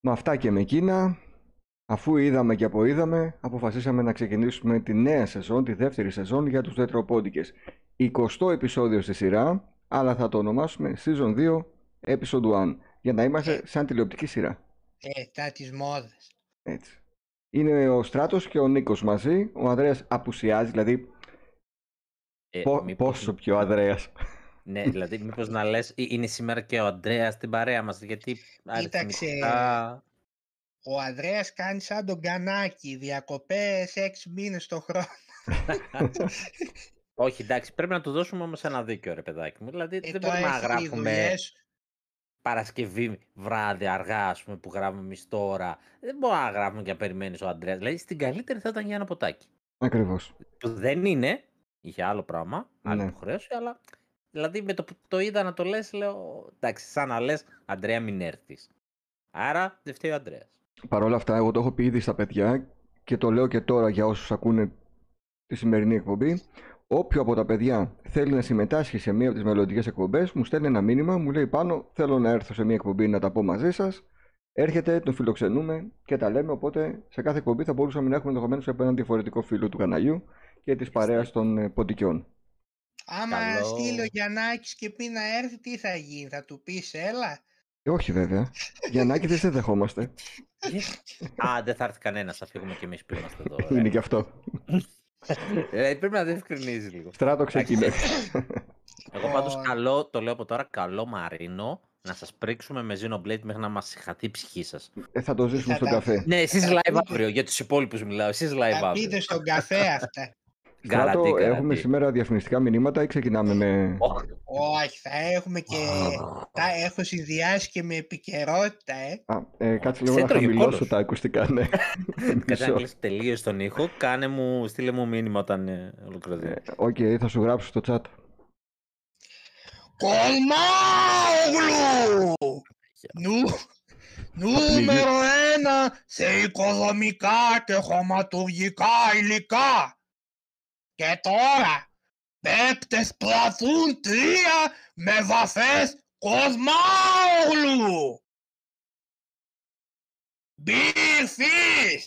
Με αυτά και με εκείνα, αφού είδαμε και αποείδαμε, αποφασίσαμε να ξεκινήσουμε τη νέα σεζόν, τη δεύτερη σεζόν για τους τετροπόντικες. 20 επεισόδιο στη σειρά, αλλά θα το ονομάσουμε Season 2 Episode 1, για να είμαστε σαν τηλεοπτική σειρά. Ε, τα τις μόδες. Έτσι. Είναι ο Στράτος και ο Νίκος μαζί, ο Ανδρέας απουσιάζει, δηλαδή Ε, πο- μήπως- πόσο πιο ο Ανδρέας. Ναι, δηλαδή μήπως να λες, είναι σήμερα και ο Αντρέα στην παρέα μας. Γιατί αριθμητικά. Ο Ανδρέας κάνει σαν τον Κανάκη, διακοπές έξι μήνες το χρόνο. Όχι, εντάξει, πρέπει να του δώσουμε όμως ένα δίκιο, ρε παιδάκι μου. Δηλαδή Ε, δεν το μπορούμε να έχεις γράφουμε δουλειές. Παρασκευή βράδυ αργά, ας πούμε, που γράφουμε εμείς τώρα. Δεν μπορούμε να γράφουμε και να περιμένεις ο Αντρέα. Δηλαδή στην καλύτερη θα ήταν για ένα ποτάκι. Ακριβώς. Που δεν είναι, είχε άλλο πράγμα, άλλη Ναι. υποχρέωση, αλλά δηλαδή με το που το είδα να το λες, λέω εντάξει, σαν να λες Αντρέα, μην έρθεις. Άρα δεν φταίει ο Αντρέας. Παρ' όλα αυτά, εγώ το έχω πει ήδη στα παιδιά και το λέω και τώρα για όσους ακούνε τη σημερινή εκπομπή. Όποιο από τα παιδιά θέλει να συμμετάσχει σε μία από τις μελλοντικές εκπομπές, μου στέλνει ένα μήνυμα, μου λέει πάνω, θέλω να έρθω σε μία εκπομπή να τα πω μαζί σας. Έρχεται, τον φιλοξενούμε και τα λέμε, οπότε σε κάθε εκπομπή θα μπορούσαμε να έχουμε ενδεχομένως από έναν διαφορετικό φίλο του καναλιού και της παρέας των ε, ποντικιών. Άμα Καλό. στείλει ο Γιαννάκης και πει να έρθει, τι θα γίνει, θα του πεις έλα. Ε, όχι βέβαια. Γιαννάκη δεν σε δεχόμαστε. Α, δεν θα έρθει κανένας, θα φύγουμε κι εμείς που είμαστε εδώ. Είναι ωραία. και αυτό. Ε, πρέπει να διευκρινίζει λίγο. Στράτο ξεκινάει. Εγώ πάντως Ω. καλό, το λέω από τώρα, καλό Μαρίνο να σας πρίξουμε με Xenoblade μέχρι να μας χαθεί η ψυχή σας. Ε, θα το ζήσουμε Θα στον τα- καφέ. Ναι, εσείς Θα live πείτε. αύριο, για τους υπόλοιπους μιλάω, εσείς live Θα αύριο. πείτε στον καφέ αυτά. Στράτο, Γκαραντί, έχουμε γκαραντί. σήμερα διαφημιστικά μηνύματα ή ξεκινάμε με... Ωχ, Όχι, θα έχουμε και... Τα έχω συνδυάσει και με επικαιρότητα, ε. Α, ε, κάτσε λίγο Σε να έτρωγε χαμηλώσω κόλλος. τα ακουστικά, ναι. Κατά Μισό. να κλείσει τελείως τον ήχο, κάνε μου, στείλε μου μήνυμα όταν ε, ολοκληρωθεί. Ε, Οκ, θα σου γράψω στο chat. Κολμάγλου! Νου, νούμερο ένα σε οικοδομικά και χωματουργικά υλικά. Και τώρα, παίκτες πλαθούν τρία με βαφές Κοσμάγλου! Beer Feast,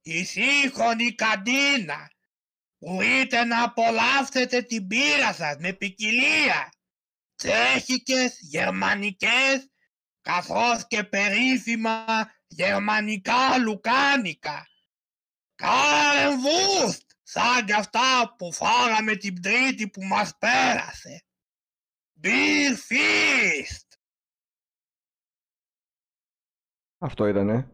η σύγχρονη καντίνα. Μπορείτε να απολαύσετε την πύρα σας με ποικιλία. Τσέχικες, γερμανικές, καθώς και περίφημα γερμανικά λουκάνικα. Κάρεμβούστ, σαν κι αυτά που φάγαμε την τρίτη που μας πέρασε. Beer Feast. Αυτό ήτανε.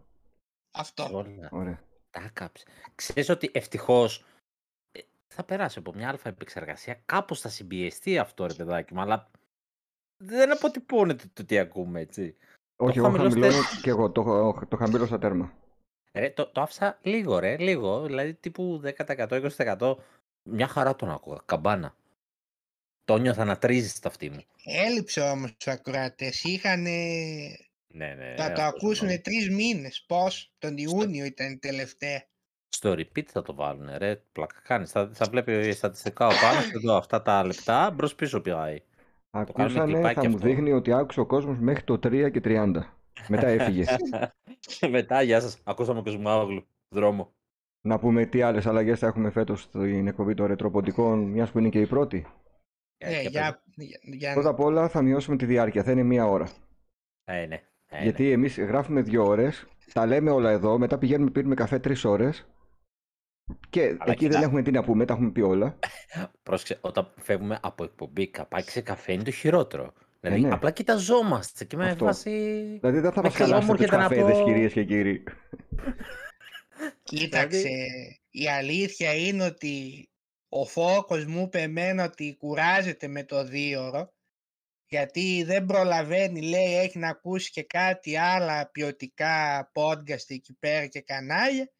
Αυτό. Όλα. Ωραία. Τα κάψε. Ξέρεις ότι ευτυχώς ε, θα περάσει από μια αλφα επεξεργασία. Κάπως θα συμπιεστεί αυτό ρε παιδάκι μου, αλλά δεν αποτυπώνεται το τι ακούμε, έτσι. Όχι, εγώ χαμηλώσετε- χαμηλώνω και εγώ. Το, έχω- το χαμηλώσα τέρμα. Ρε, το, το άφησα λίγο, ρε, λίγο. Δηλαδή τύπου 10%, 20%. Μια χαρά τον άκουγα. Καμπάνα. Το νιώθα να τρίζει στα αυτή μου. Έλειψε όμως τους ακροατές. Είχαν Ναι, ναι. θα το αυτό ακούσουν συγγνώμη. τρεις μήνες. Πώς, τον Ιούνιο ήταν η τελευταία. Στο repeat θα το βάλουν, ρε. Πλάκα κάνεις. Θα, θα βλέπει στατιστικά ο πάνω και εδώ αυτά τα λεπτά μπρος πίσω πάει. κάνουμε Ακούσανε, κλιπάκι θα μου αυτό. δείχνει ότι άκουσε ο κόσμος μέχρι το 3 και 30. Μετά έφυγες. Και μετά, γεια σας. Ακούσαμε Κοσμάγλου. Δρόμο. να πούμε τι άλλες αλλαγές θα έχουμε φέτος στην εκπομπή των ρετροποντικών, μιας που είναι και η πρώτη. Ε, Ναι, για για, για, για- Πρώτα απ' όλα θα μειώσουμε τη διάρκεια, θα είναι μία ώρα. Ε, ναι. Ε, Γιατί εμείς γράφουμε δύο ώρες, τα λέμε όλα εδώ, μετά πηγαίνουμε πίνουμε καφέ τρεις ώρες και εκεί κοίτα. δεν έχουμε τι να πούμε, τα έχουμε πει όλα. ναι. Πρόσεξε, όταν φεύγουμε από εκπομπή καπάκι σε καφέ είναι το χειρότερο. Δηλαδή, ναι. απλά κοιταζόμαστε και με Αυτό. φάση... Δηλαδή δεν θα Με μας καλό μου χαλάσετε τους έρχεται να καφέδες πω- κυρίες και κύριοι. Κοίταξε, η αλήθεια είναι ότι ο φόκος μου είπε εμένα ότι κουράζεται με το δίωρο γιατί δεν προλαβαίνει, λέει, έχει να ακούσει και κάτι άλλα ποιοτικά podcast εκεί πέρα και κανάλια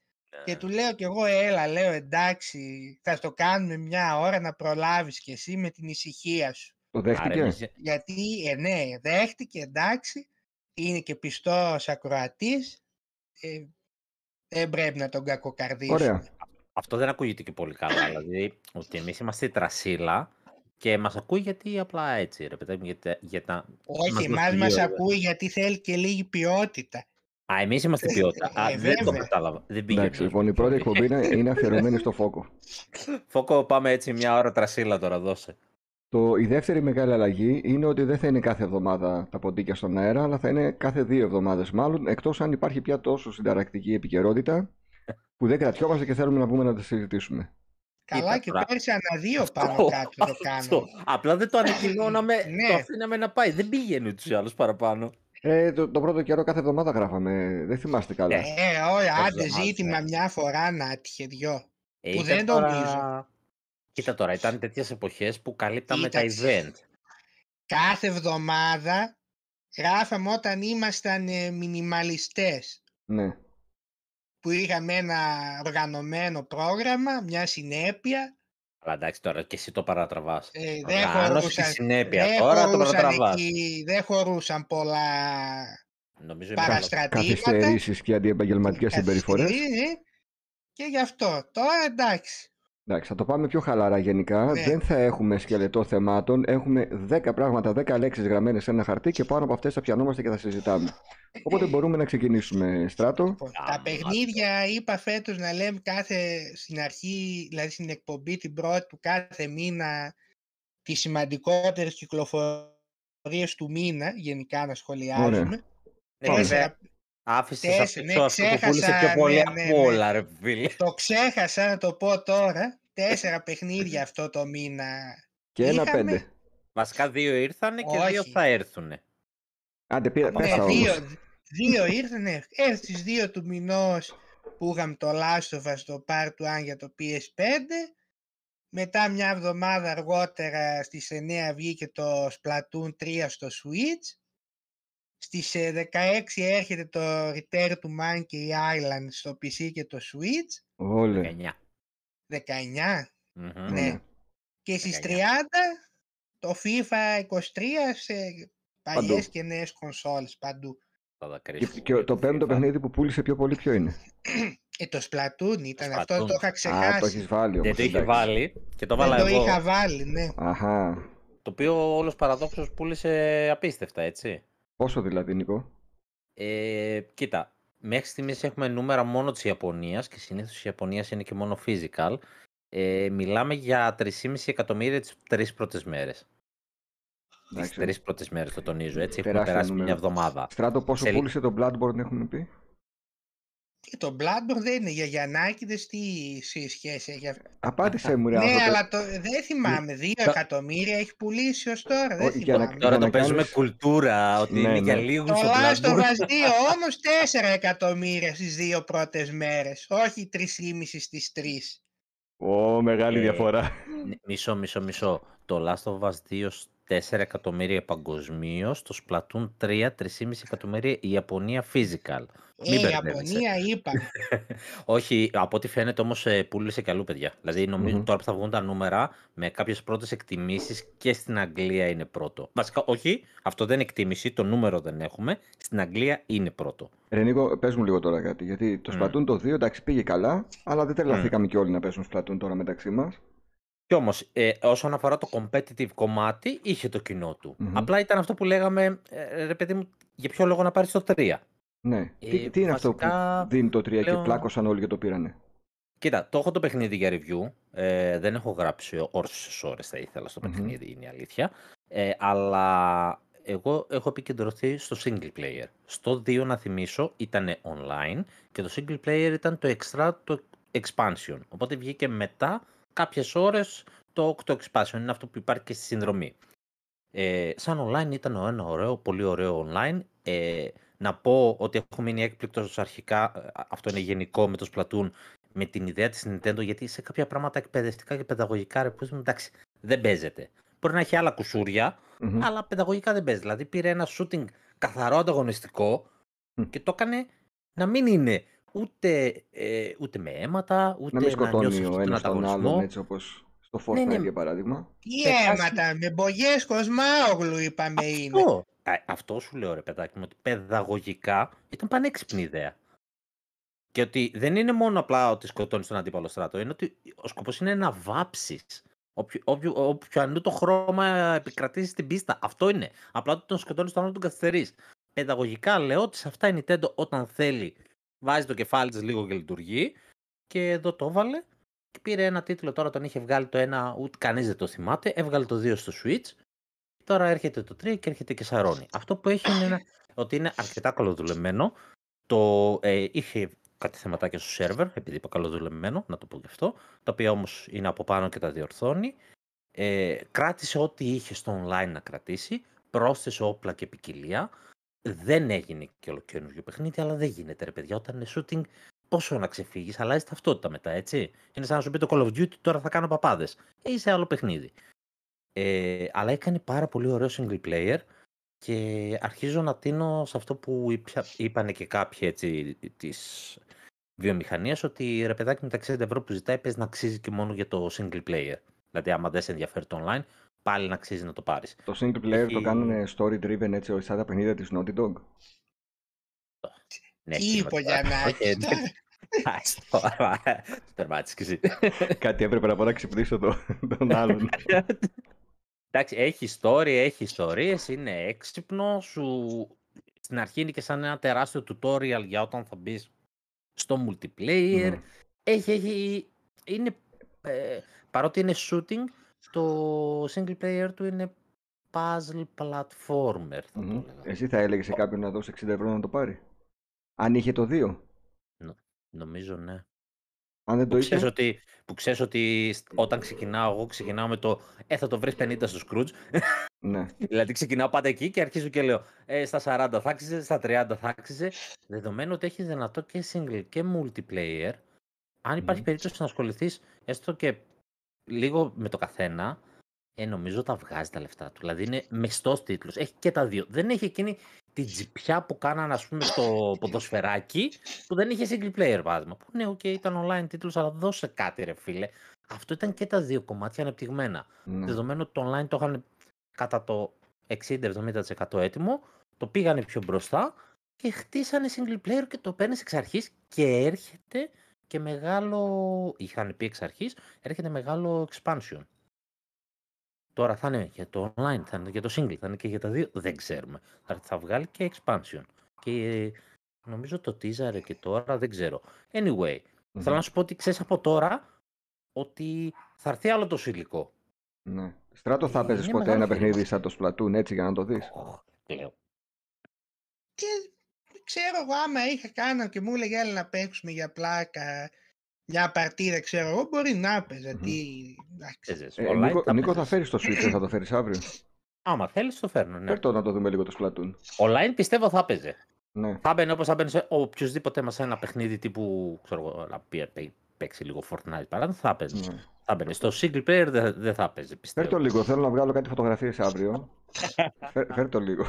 και του λέω κι εγώ, έλα, λέω, εντάξει, θα στο κάνουμε μια ώρα να προλάβεις κι εσύ με την ησυχία σου. Το Άρα, δέχτηκες; εμείς- Γιατί, ε, ναι, δέχτηκε, εντάξει, είναι και πιστός ακροατής, ε, δεν πρέπει να τον κακοκαρδίσουμε. Ωραία. Αυτό δεν ακούγεται και πολύ καλά. δηλαδή, ότι εμείς είμαστε η τρασίλα και μας ακούει γιατί απλά έτσι, ρε παιδί μου, γιατί, για τα... Όχι, μας εμάς δώσει μας λίγο, ακούει γιατί θέλει και λίγη ποιότητα. Α, εμείς είμαστε ποιότητα. Α, Ε, δεν το βέβαια. κατάλαβα. Δεν πήγε. Εντάξει, λοιπόν, η πρώτη εκπομπή είναι, είναι αφιερωμένη στο φόκο. Φόκο, πάμε έτσι μια ώρα τρασίλα τώρα, δώσε. Το, η δεύτερη μεγάλη αλλαγή είναι ότι δεν θα είναι κάθε εβδομάδα τα ποντίκια στον αέρα, αλλά θα είναι κάθε δύο εβδομάδες μάλλον, εκτός αν υπάρχει πια τόσο συνταρακτική επικαιρότητα που δεν κρατιόμαστε και θέλουμε να πούμε να τα συζητήσουμε. Καλά Κοίτα και τώρα. πέρσι ανά δύο πάνω Αυτό, κάτω το αυτό. κάνω. Απλά δεν το ανακοινώναμε, Ναι. το αφήναμε να πάει. Δεν πήγαινε ούτως ή άλλως παραπάνω. Ε, το, το πρώτο καιρό κάθε εβδομάδα γράφαμε, δεν θυμάστε καλά. Ναι. Ε, όχι, άντε εβδομάδες, ζήτημα ναι. μια φορά να έτυχε δυο. Ε, Που ήταν δεν τώρα- νομίζω. Κοίτα τώρα, ήταν τέτοιες εποχές που καλύπταμε τα Κοίταξε. event. Κάθε εβδομάδα γράφαμε όταν ήμασταν ε, μινιμαλιστές. Ναι. Που είχαμε ένα οργανωμένο πρόγραμμα, μια συνέπεια. Αλλά εντάξει τώρα και εσύ το παρατραβάς. Ε, δεν Οργάνωση και χωρούσαν, συνέπεια. δεν Τώρα το χωρούσαν παρατραβάς. εκεί, δεν χωρούσαν πολλά Νομίζω είμαι καλά. παραστρατήματα. Καθυστερήσεις και αντιεπαγγελματικές συμπεριφορές. καθυστερεί, ε, Και γι' αυτό. Τώρα εντάξει. Εντάξει, θα το πάμε πιο χαλαρά γενικά. Ναι. Δεν θα έχουμε σκελετό θεμάτων. Έχουμε 10 πράγματα, 10 λέξεις γραμμένες σε ένα χαρτί και πάνω από αυτές θα πιανόμαστε και θα συζητάμε. Οπότε μπορούμε να ξεκινήσουμε, Στράτο. Λοιπόν, τα Άμα, παιχνίδια είπα φέτος να λέμε κάθε στην αρχή, δηλαδή στην εκπομπή την πρώτη του κάθε μήνα τις σημαντικότερες κυκλοφορίες του μήνα γενικά να σχολιάζουμε. Ναι, Τέσσερα- βέβαια, Άφησες απ' Τέσσερα, έξω ναι, αυτό που πούλησε ξέχασα, πιο πολύ ναι, από ναι, ναι. όλα, ρε φίλε. Το ξέχασα να το πω τώρα. Τέσσερα παιχνίδια αυτό το μήνα. Και ένα Είχαμε- πέντε. Βασικά δύο ήρθανε και δύο Όχι. θα έρθουνε. Άντε, πήρα, Ναι, πες τα Ναι, όμως. δύο, δύο ήρθανε. Ε, στις 2 του μηνός που είχαμε το Last of Us το Part 1 για το PS5. Μετά μια εβδομάδα αργότερα στις 9 βγήκε το Splatoon 3 στο Switch. Στις ε, 16 έρχεται το Return to Monkey Island στο PC και το Switch. Όλε. 19. 19. Μμμ. Ναι. Και στις 19. 30 το FIFA 23 σε παλιές Παντού. και νέες κονσόλες παντού. Θα τα Και, κρύψουμε. και το πέμπτο παιχνίδι που πούλησε πιο πολύ ποιο είναι; Ε, το Splatoon ήταν αυτό, Splatoon. το είχα Α, ξεχάσει. το έχεις βάλει Δεν όμως. το είχε εντάξει. βάλει και το Δεν βάλα το εγώ. είχα βάλει, ναι. Αχα. Το οποίο όλος παραδόξως πούλησε απίστευτα, έτσι. Πόσο δηλαδή, Νικό. Ε, κοίτα, μέχρι στιγμής έχουμε νούμερα μόνο της Ιαπωνίας και συνήθως η Ιαπωνία είναι και μόνο physical. Ε, μιλάμε για 3,5 εκατομμύρια τις τρεις πρώτες μέρες. Τις Εντάξει. τρεις πρώτες μέρες το τονίζω, έτσι. Έχουμε Τεράστιο περάσει μια νούμερο. εβδομάδα. Στράτο, πόσο Σε- πούλησε το Bloodborne έχουμε πει; Και το Bloodborne δεν είναι για Γιαννάκηδες, τι σε- σχέση έχει αυτό. Απάντησε μου, ρε Ναι, άνθρωπε. αλλά το, δεν θυμάμαι. Δύο Τα- εκατομμύρια έχει πουλήσει ως τώρα. Δεν Όχι, για να- θυμάμαι. Τώρα για το να παίζουμε κάνεις- κουλτούρα, ότι Ναι, είναι ναι. για λίγους Το το Last of Bloodborne. Us 2 όμως 4 εκατομμύρια στις δύο πρώτες μέρες. Όχι 3,5 στις 3. Ω, μεγάλη Ε, διαφορά. Ναι, Μισό, μισό, μισό. Το Last of Us 2 σ- 4 εκατομμύρια παγκοσμίω, το Splatoon 3 3,5 εκατομμύρια η Ιαπωνία physical. Ε, Μην η μπερδεύεσαι. Ιαπωνία είπα. Όχι, από ό,τι φαίνεται όμως πούλησε και αλλού, παιδιά. Δηλαδή, νομίζω Μμμ. τώρα που θα βγουν τα νούμερα, με κάποιες πρώτες εκτιμήσεις και στην Αγγλία είναι πρώτο. Βασικά, όχι, αυτό δεν είναι εκτίμηση, το νούμερο δεν έχουμε. Στην Αγγλία είναι πρώτο. Ρε Νίκο, πες μου λίγο τώρα κάτι. Γιατί το Μμ. Splatoon το 2 εντάξει πήγε καλά, αλλά δεν τρελαθήκαμε κι όλοι να παίζουν Splatoon τώρα μεταξύ μας. Κι όμως, ε, όσον αφορά το competitive κομμάτι, είχε το κοινό του. Μμμ. Απλά ήταν αυτό που λέγαμε, ε, ρε παιδί μου, για ποιο λόγο να πάρεις το 3. Ναι. τι, Ε, τι είναι αυτό που βασικά, δίνει το 3 και πλέον- πλάκωσαν όλοι και το πήρανε; Κοίτα, το έχω το παιχνίδι για review. Ε, δεν έχω γράψει όσε ώρες θα ήθελα στο Μμμ. παιχνίδι, είναι η αλήθεια. Ε, αλλά εγώ έχω επικεντρωθεί στο single player. Στο 2, να θυμίσω, ήταν online και το single player ήταν το extra, το expansion. Οπότε βγήκε μετά κάποιες ώρες το 8 expansion. Είναι αυτό που υπάρχει και στη συνδρομή. Ε, σαν online ήταν ένα ωραίο, πολύ ωραίο online. Ε, να πω ότι έχω μείνει έκπληκτος αρχικά, ε, αυτό είναι γενικό με το Splatoon, με την ιδέα της Nintendo, γιατί σε κάποια πράγματα εκπαιδευτικά και παιδαγωγικά, ρε, που εντάξει, δεν παίζεται. Μπορεί να έχει άλλα κουσούρια, Μμμ. αλλά παιδαγωγικά δεν παίζει. Δηλαδή πήρε ένα shooting καθαρό ανταγωνιστικό Μμ. και το έκανε να μην είναι ούτε, ε, ούτε με αίματα, ούτε Να μην νιώσεις σκοτώνει αυτόν ο τον ένας τον ανταγωνισμό. άλλον έτσι όπως στο Fortnite ναι. για παράδειγμα. Τι Σε φάση- αίματα, με μπογιές κοσμάογλου είπαμε είναι. Αυτό, Α, αυτό σου λέω ρε παιδάκι μου, ότι παιδαγωγικά ήταν πανέξυπνη ιδέα. Και ότι δεν είναι μόνο απλά ότι σκοτώνεις τον αντίπαλο στράτο, είναι ότι ο σκοπός είναι να βάψεις. Όποιο, όποιο, όποιο αλλού το χρώμα επικρατήσει στην πίστα. Αυτό είναι. Απλά ότι τον σκοτώνεις τον άλλο τον καθυστερείς. παιδαγωγικά λέω ότι σε αυτά η Nintendo όταν θέλει βάζει το κεφάλι της λίγο και λειτουργεί και εδώ το έβαλε και πήρε ένα τίτλο τώρα τον είχε βγάλει το ένα ούτε κανείς δεν το θυμάται έβγαλε το 2 στο Switch τώρα έρχεται το 3 και έρχεται και σαρώνει αυτό που έχει είναι ότι είναι αρκετά καλοδουλεμένο το ε, είχε κάτι θεματάκια στο σερβερ, επειδή είπα καλοδουλεμένο, να το πω γι' αυτό, τα οποία όμως είναι από πάνω και τα διορθώνει. Ε, κράτησε ό,τι είχε στο online να κρατήσει, πρόσθεσε όπλα και ποικιλία. Δεν έγινε και ολοκένουργιο παιχνίδι, αλλά δεν γίνεται ρε παιδιά. Όταν είναι shooting, πόσο να ξεφύγεις, αλλάζει ταυτότητα μετά, έτσι. Είναι σαν να σου πει το Call of Duty, τώρα θα κάνω παπάδες. Ε, είσαι άλλο παιχνίδι. Ε, αλλά έκανε πάρα πολύ ωραίο single player και αρχίζω να τίνω σε αυτό που είπαν και κάποιοι έτσι της βιομηχανίας ότι ρε παιδάκι με τα 60 ευρώ που ζητάει πες να αξίζει και μόνο για το single player. Δηλαδή άμα δεν σε ενδιαφέρει το online πάλι να αξίζει να το πάρεις. Το single player Έχει... το κάνουν story driven έτσι σαν τα παιχνίδια της Naughty Dog; Ναι, Τι είπε για να Τώρα, τερμάτισες κι εσύ. Κάτι έπρεπε να πω να ξυπνήσω τον άλλον. Εντάξει, έχει ιστορία, έχει ιστορίες, είναι έξυπνο, σου... Στην αρχή είναι και σαν ένα τεράστιο tutorial για όταν θα μπεις στο multiplayer. Mm. Έχει, έχει, είναι, ε, παρότι είναι shooting, το single player του είναι puzzle platformer. Θα mm. το Εσύ θα έλεγες σε κάποιον να δώσει 60 ευρώ να το πάρει; Αν είχε το 2. νομίζω ναι. Αν δεν το που, ξέρεις ότι, που ξέρεις ότι όταν ξεκινάω εγώ ξεκινάω με το «Ε, θα το βρεις 50 στο Scrooge». Ναι. δηλαδή ξεκινάω πάντα εκεί και αρχίζω και λέω ε, «Στα 40 θα άξιζε, στα 30 θα άξιζε». Δεδομένου ότι έχεις δυνατό και single και multiplayer, αν υπάρχει περίπτωση να ασχοληθείς έστω και λίγο με το καθένα, ε, νομίζω τα βγάζει τα λεφτά του. Δηλαδή είναι μεστό τίτλος. Έχει και τα δύο. Δεν έχει εκείνη την τζιπιά που κάνανε ας πούμε στο ποδοσφαιράκι που δεν είχε single player βάσμα. Που ναι, okay, ήταν online τίτλος, αλλά δώσε κάτι ρε φίλε. Αυτό ήταν και τα δύο κομμάτια ανεπτυγμένα. Ναι. Δεδομένου ότι το online το είχαν κατά το 60-70% έτοιμο, το πήγανε πιο μπροστά και χτίσανε single player και το παίρνεις εξ αρχής και έρχεται και μεγάλο. Είχαν πει εξ αρχής, έρχεται μεγάλο expansion. Τώρα θα είναι για το online, θα είναι για το single, θα είναι και για τα δύο, δεν ξέρουμε. Θα, θα βγάλει και expansion. Και νομίζω το teaser και τώρα δεν ξέρω. Anyway, mm-hmm. θέλω να σου πω ότι ξέρεις από τώρα ότι θα έρθει άλλο το υλικό. Ναι. Στράτο θα παίζεις ποτέ ένα παιχνίδι σαν το Splatoon έτσι για να το δεις; Oh, και ξέρω εγώ άμα είχα κάνει και μου έλεγε έλα να παίξουμε για πλάκα μια παρτίδα, ξέρω εγώ, μπορεί να έπαιζε. Mm-hmm. Τι... Ε, Νίκο, Νίκο, θα φέρεις το Switch, θα το φέρεις αύριο; Άμα θέλεις, το φέρνω. Ναι. Φέρ να το δούμε λίγο το Splatoon. Online πιστεύω θα έπαιζε. Ναι. Θα μπαίνει όπως θα μπαίνει σε οποιοδήποτε μας ένα παιχνίδι τύπου. ξέρω εγώ, να παίξει λίγο Fortnite παράδειγμα, θα έπαιζε. Ναι. Θα μπαίνει. Στο single player δεν δε θα έπαιζε, πιστεύω. Φέρ το λίγο, θέλω να βγάλω κάτι φωτογραφίες αύριο. φέρ, φέρ το λίγο.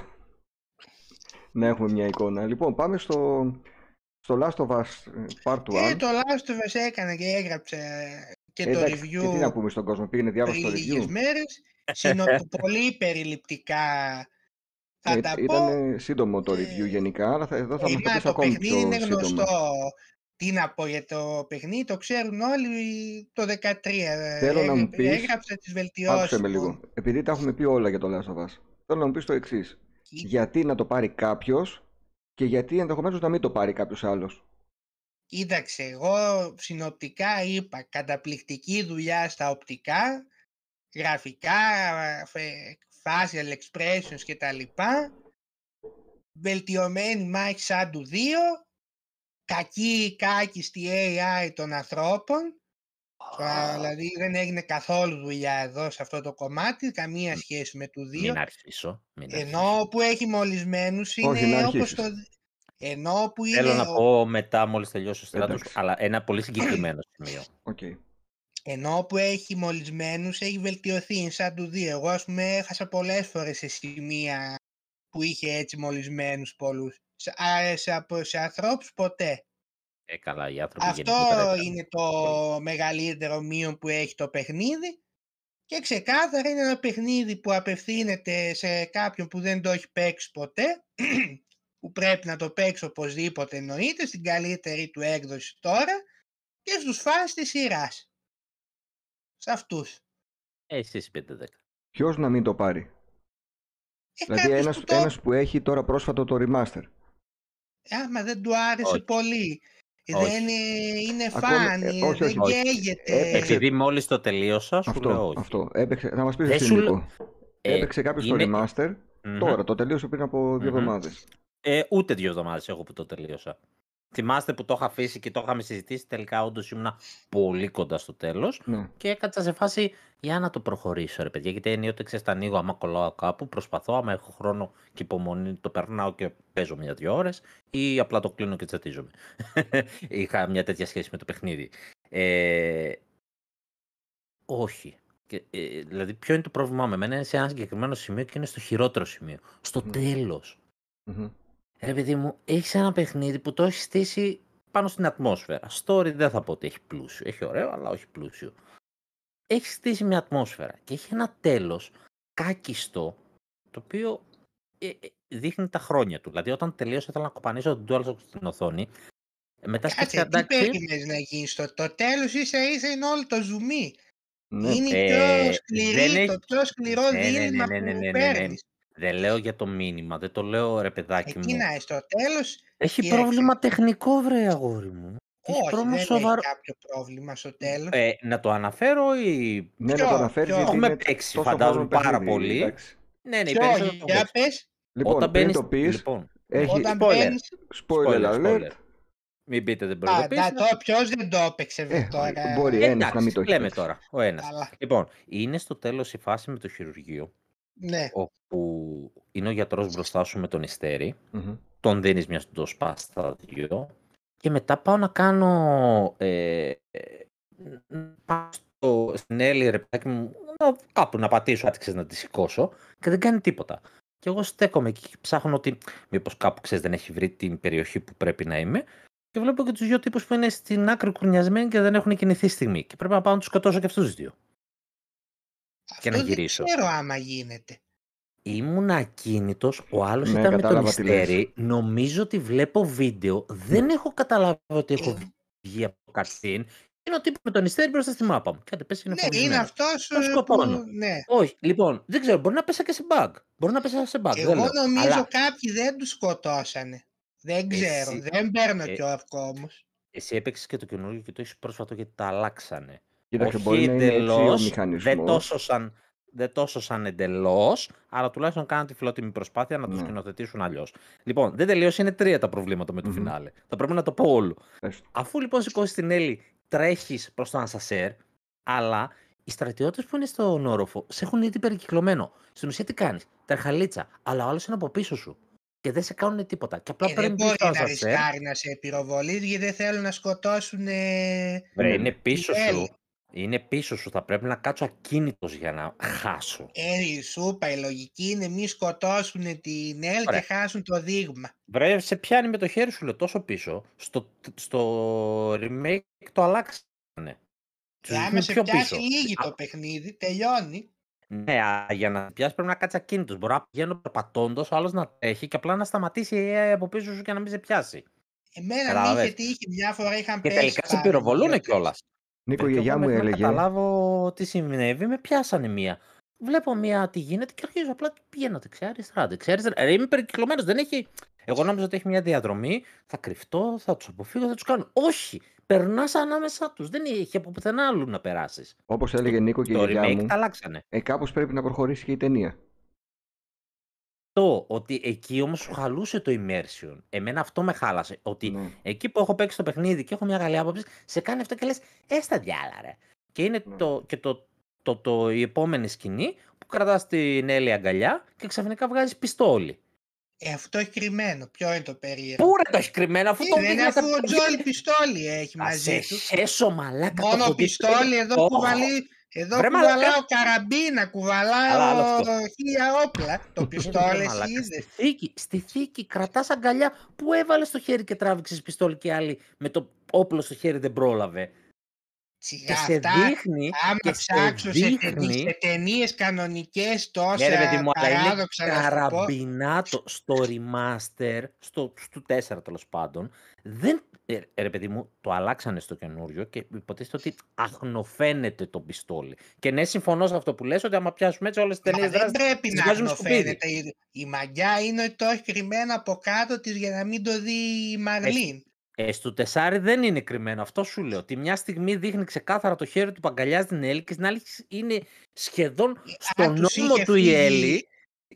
Να έχουμε μια εικόνα. Λοιπόν, πάμε στο, στο Last of Us ε, Part 1. Και το Last of Us έκανε και έγραψε και το review. Και τι να πούμε στον κόσμο, πήγαινε διάβασε το review. μέρες, πολύ περιληπτικά θα ε, τα ήταν πω. σύντομο το review ε, γενικά, αλλά θα, εδώ θα μας το πεις ακόμη πιο σύντομα. είναι γνωστό. Τι να πω για το παιχνίδι, το ξέρουν όλοι το 2013. Θέλω να μου πεις, έγραψε τις βελτιώσεις. με λίγο. Επειδή τα έχουμε πει όλα για το Last of Us, θέλω να μου πεις το εξής. Γιατί να το πάρει κάποιος και γιατί ενδεχομένως να μην το πάρει κάποιος άλλος. Κοίταξε, εγώ συνοπτικά είπα καταπληκτική δουλειά στα οπτικά, γραφικά, facial expressions και τα λοιπά, βελτιωμένη μάχη σαν του 2, κακή κάκιστη AI των ανθρώπων, δηλαδή δεν έγινε καθόλου δουλειά εδώ σε αυτό το κομμάτι, καμία σχέση με του 2. Μην αρχίσω. Ενώ που έχει μολυσμένους είναι όπως το... Ενώ που Θέλω να πω μετά μόλις τελειώσει ο στράτος, αλλά ένα πολύ συγκεκριμένο σημείο. Okay. Ενώ που έχει μολυσμένους έχει βελτιωθεί σαν του 2. Εγώ ας πούμε έχασα πολλές φορές σε σημεία που είχε έτσι μολυσμένους πολλούς. Σε, σε, σε ανθρώπους ποτέ. Ε, καλά, οι άνθρωποι Αυτό είναι το μεγαλύτερο μείον που έχει το παιχνίδι. Και ξεκάθαρα είναι ένα παιχνίδι που απευθύνεται σε κάποιον που δεν το έχει παίξει ποτέ, που πρέπει να το παίξει οπωσδήποτε εννοείται, στην καλύτερη του έκδοση τώρα, και στους φans της σειράς. Σε αυτούς. Ε, εσείς 5-10. Ποιος να μην το πάρει; Ε, Δηλαδή κάποιος ένας, που το... ένας που έχει τώρα πρόσφατο το remaster. Άμα δεν του άρεσε Όχι. πολύ. Όχι. Δεν είναι, είναι Ακόμα- φαν, ε, είναι- όχι, δεν όχι, όχι. καίγεται. Έπαιξε- Επειδή μόλις το τελείωσα, σου λέω Αυτό, όχι. αυτό. Έπαιξε, θα μας πεις Δεν εσύ σου λέ- Νίκο. Ε, Έπαιξε κάποιος είναι- το remaster Μμμ. τώρα, το τελείωσε πριν από δύο Μμμ. εβδομάδες. Ε, ούτε δύο εβδομάδες έχω που το τελείωσα. Θυμάστε που το είχα αφήσει και το είχαμε συζητήσει. Τελικά, όντως ήμουνα πολύ κοντά στο τέλος. Ναι. Και έκατσα σε φάση για να το προχωρήσω, ρε παιδιά. Γιατί ενίοτε ξέρεις, τα ανοίγω άμα κολλάω κάπου. Προσπαθώ, άμα έχω χρόνο και υπομονή, το περνάω και παίζω μια-δυο ώρες. Ή απλά το κλείνω και τσατίζομαι. Είχα μια τέτοια σχέση με το παιχνίδι. Ε, όχι. Και, ε, δηλαδή, ποιο είναι το πρόβλημά με εμένα, είναι σε ένα συγκεκριμένο σημείο και είναι στο χειρότερο σημείο. Στο Μμ. τέλος. Μμμ. Ρε παιδί μου, έχεις ένα παιχνίδι που το έχεις στήσει πάνω στην ατμόσφαιρα. Story δεν θα πω ότι έχει πλούσιο. Έχει ωραίο, αλλά όχι πλούσιο. Έχεις στήσει μια ατμόσφαιρα και έχει ένα τέλος κάκιστο, το οποίο ε, ε, δείχνει τα χρόνια του. Δηλαδή, όταν τελείωσε, ήθελα να κοπανίσω τον DualShock στην οθόνη. Ε, Μετά σκέφτηκα, Κάτσε, τι εντάξει, περίμενες να γίνεις στο το τέλος ίσα ίσα είναι όλο το ζουμί. Ναι. είναι η Ε, πιο σκληρή, δεν το έχει- πιο σκληρό Ναι, ναι, ναι, δίλημα ναι, ναι, που ναι, ναι, ναι. παίρνεις. Δεν λέω για το μήνυμα, δεν το λέω ρε παιδάκι Εκεί μου. να είσαι στο τέλος, Έχει κοίταξε. πρόβλημα τεχνικό, βρε αγόρι μου. Έχει όχι, πρόβλημα δεν σοβαρό. έχει κάποιο πρόβλημα στο τέλος. Ε, να το αναφέρω ή Ναι, Ποιο, να το αναφέρεις ποιο; γιατί Έχουμε είναι παίξει, τόσο φαντάζομαι, χρόνο πάρα παιχνίδι, πολύ. εντάξει. Ναι, ναι, οι Ποιο, περισσότεροι το έχουν για παίξεις. πες, Λοιπόν, Όταν πριν μπαίνεις... το πεις, Λοιπόν, έχει όταν spoiler. μπαίνεις... spoiler alert. Μην πείτε δεν Α, προειδοποίησα. να, το, ποιος δεν το έπαιξε Ε, τώρα. μπορεί ένας να Εντάξει, μην το έχει λέμε παίξει. τώρα, ο ένας. Καλά, Λοιπόν, είναι στο τέλος η φάση με το χειρουργείο, ναι. όπου είναι ο γιατρός μπροστά σου με τον ιστέρι, Μμμ. τον δίνεις μια ντοσπά στα δύο και μετά πάω να κάνω ε, ε, πάω στο, στην Έλλη ρε παιδάκι μου να, κάπου να πατήσω κάτι ξέρεις να τη σηκώσω και δεν κάνει τίποτα και εγώ στέκομαι εκεί και ψάχνω ότι μήπως κάπου ξέρεις δεν έχει βρει την περιοχή που πρέπει να είμαι και βλέπω και τους δύο τύπους που είναι στην άκρη κουρνιασμένοι και δεν έχουν κινηθεί στιγμή και πρέπει να πάω να τους σκοτώσω και αυτούς τους δύο και να Αυτό γυρίσω. Δεν ξέρω άμα γίνεται. Ήμουν ακίνητος, ο άλλος Ναι, ήταν με τον κατάλαβα τι λες. Ιστέρι. Νομίζω ότι βλέπω βίντεο. Δεν έχω καταλάβει ότι έχω Ε. βγει από το κατσίν. Είναι ο τύπος με τον Ιστέρι μπροστά στη μάπα μου. Κάτι πέσει είναι Ναι, είναι φοβισμένος. αυτός Το ε, σκοτώνω. που... Ναι. Όχι, λοιπόν, δεν ξέρω, μπορεί να πέσα και σε bug. Μπορεί να πέσα σε bug. Και δεν εγώ λέω. νομίζω Αλλά κάποιοι δεν τους σκοτώσανε. Δεν ξέρω, Εσύ- δεν παίρνω ε, κι όρκο όμως. εσύ έπαιξες και το καινούργιο και το έχεις πρόσφατο γιατί τα αλλάξανε. Κοίταξε, Όχι μπορεί να είναι έτσι ο εντελώς, δεν μηχανισμός. τόσο σαν, δεν τόσο σαν εντελώς, αλλά τουλάχιστον κάναν τη φιλότιμη προσπάθεια να το Ναι. σκηνοθετήσουν αλλιώς. Λοιπόν, δεν τελείωσε, είναι τρία τα προβλήματα με το Μμμ. φινάλε. Θα πρέπει να το πω όλο. Πες το. Αφού λοιπόν σηκώσει την Έλλη, τρέχεις προς το Ανσασέρ, αλλά οι στρατιώτες που είναι στον όροφο σε έχουν ήδη περικυκλωμένο. Στην ουσία τι κάνεις, τρεχαλίτσα, αλλά ο άλλος είναι από πίσω σου. Και δεν σε κάνουν τίποτα. Και απλά Ε, δεν πρέπει μπορεί στο να Ανσασέρ. ρισκάρει να σε πυροβολήσει γιατί δεν θέλουν να σκοτώσουν. Ε... Βρε, Ναι. είναι πίσω την σου. Έλλη. Είναι πίσω σου. Θα πρέπει να κάτσω ακίνητος για να χάσω. Ε, σου είπα, η λογική είναι μη σκοτώσουν την ΕΛ και Ωραία. χάσουν το δείγμα. Βρε, σε πιάνει με το χέρι σου, λέω, τόσο πίσω. Στο, στο remake το αλλάξανε. Και Τους άμα δείχνουν σε πιο πιάσει πίσω. λίγη Α, το παιχνίδι, τελειώνει. Ναι, α, για να πιάσει πρέπει να κάτσει ακίνητος. Μπορεί να πηγαίνω περπατώντας, ο άλλος να τρέχει και απλά να σταματήσει ε, από πίσω σου και να μην σε πιάσει. Εμένα με Καταλαβες. είχε τύχει μια φορά είχαν Και πέσει. τελικά σε πάνω πυροβολούν δύο-τρεις. κιόλας. Νίκο, η γιαγιά μου μέχρι να έλεγε. καταλάβω τι συνέβη, με πιάσανε μία. Βλέπω μία τι γίνεται και αρχίζω απλά πηγαίνω δεξιά, αριστερά, δεξιά, αριστερά. Ε, είμαι περικυκλωμένος, δεν έχει. Εγώ νόμιζα ότι έχει μια διαδρομή, θα κρυφτώ, θα τους αποφύγω, θα τους κάνω. Όχι! Περνάς ανάμεσά τους. Δεν έχει από πουθενά άλλου να περάσεις. Όπως έλεγε Νίκο και η Το γιαγιά remake μου, τα αλλάξανε. ε, κάπως πρέπει να προχωρήσει και η ταινία. Το ότι εκεί όμως σου χαλούσε το immersion. Εμένα αυτό με χάλασε. Ότι Ναι. εκεί που έχω παίξει το παιχνίδι και έχω μια καλή άποψη, σε κάνει αυτό και λες: Έστα διάλα, ρε. Και είναι Ναι. το, και το, το, το, η επόμενη σκηνή που κρατάς την Έλλη αγκαλιά και ξαφνικά βγάζεις πιστόλι. Ε, αυτό έχει κρυμμένο. Ποιο είναι το περίεργο; Πού ρε το έχεις κρυμμένο, αφού Τι το δεν είναι δείχνει αφού τα ο Τζόλ πιστόλι έχει μαζί του. Έσω μαλάκα το Μόνο έχω δει πιστόλι, εδώ Ωχ. κουβαλεί. Εδώ Βρε, κουβαλάω μαλάκα. καραμπίνα, Καλά, άλλο κουβαλάω αυτό. χίλια όπλα. Το Ρε πιστόλι εσύ μαλάκα, είδες. Στη θήκη, στη θήκη κρατάς αγκαλιά που έβαλε στο χέρι και τράβηξες πιστόλι και άλλη με το όπλο στο χέρι δεν πρόλαβε; Σιγά Και σε αυτά, δείχνει άμα και σε ψάξω σε, ταινί- δείχνει σε ταινίες κανονικές Ναι, ρε παιδί τόσα μου, αλλά είναι παράδοξα να σου πω. καραμπινάτο στο remaster, στο, στο 4 τέλος πάντων. Δεν, Ε, ε, ρε παιδί μου, το αλλάξανε στο καινούριο και υποτίθεται ότι αχνοφαίνεται το πιστόλι. Και ναι, συμφωνώ σε αυτό που λες, ότι άμα πιάσουμε έτσι όλες τις Μα ταινίες δεν δράσης, πρέπει τις να βγάζουμε σκουπίδι. αχνοφαίνεται. Η, η μαγιά είναι ότι το έχει κρυμμένο από κάτω της για να μην το δει η Μαρλίν. Ε, στο τεσάρι δεν είναι κρυμμένο. Αυτό σου λέω. Τη μια στιγμή δείχνει ξεκάθαρα το χέρι του που αγκαλιάζει την Έλλη και στην άλλη είναι σχεδόν στο αν τους νόμο είχε του η φύγει- Έλλη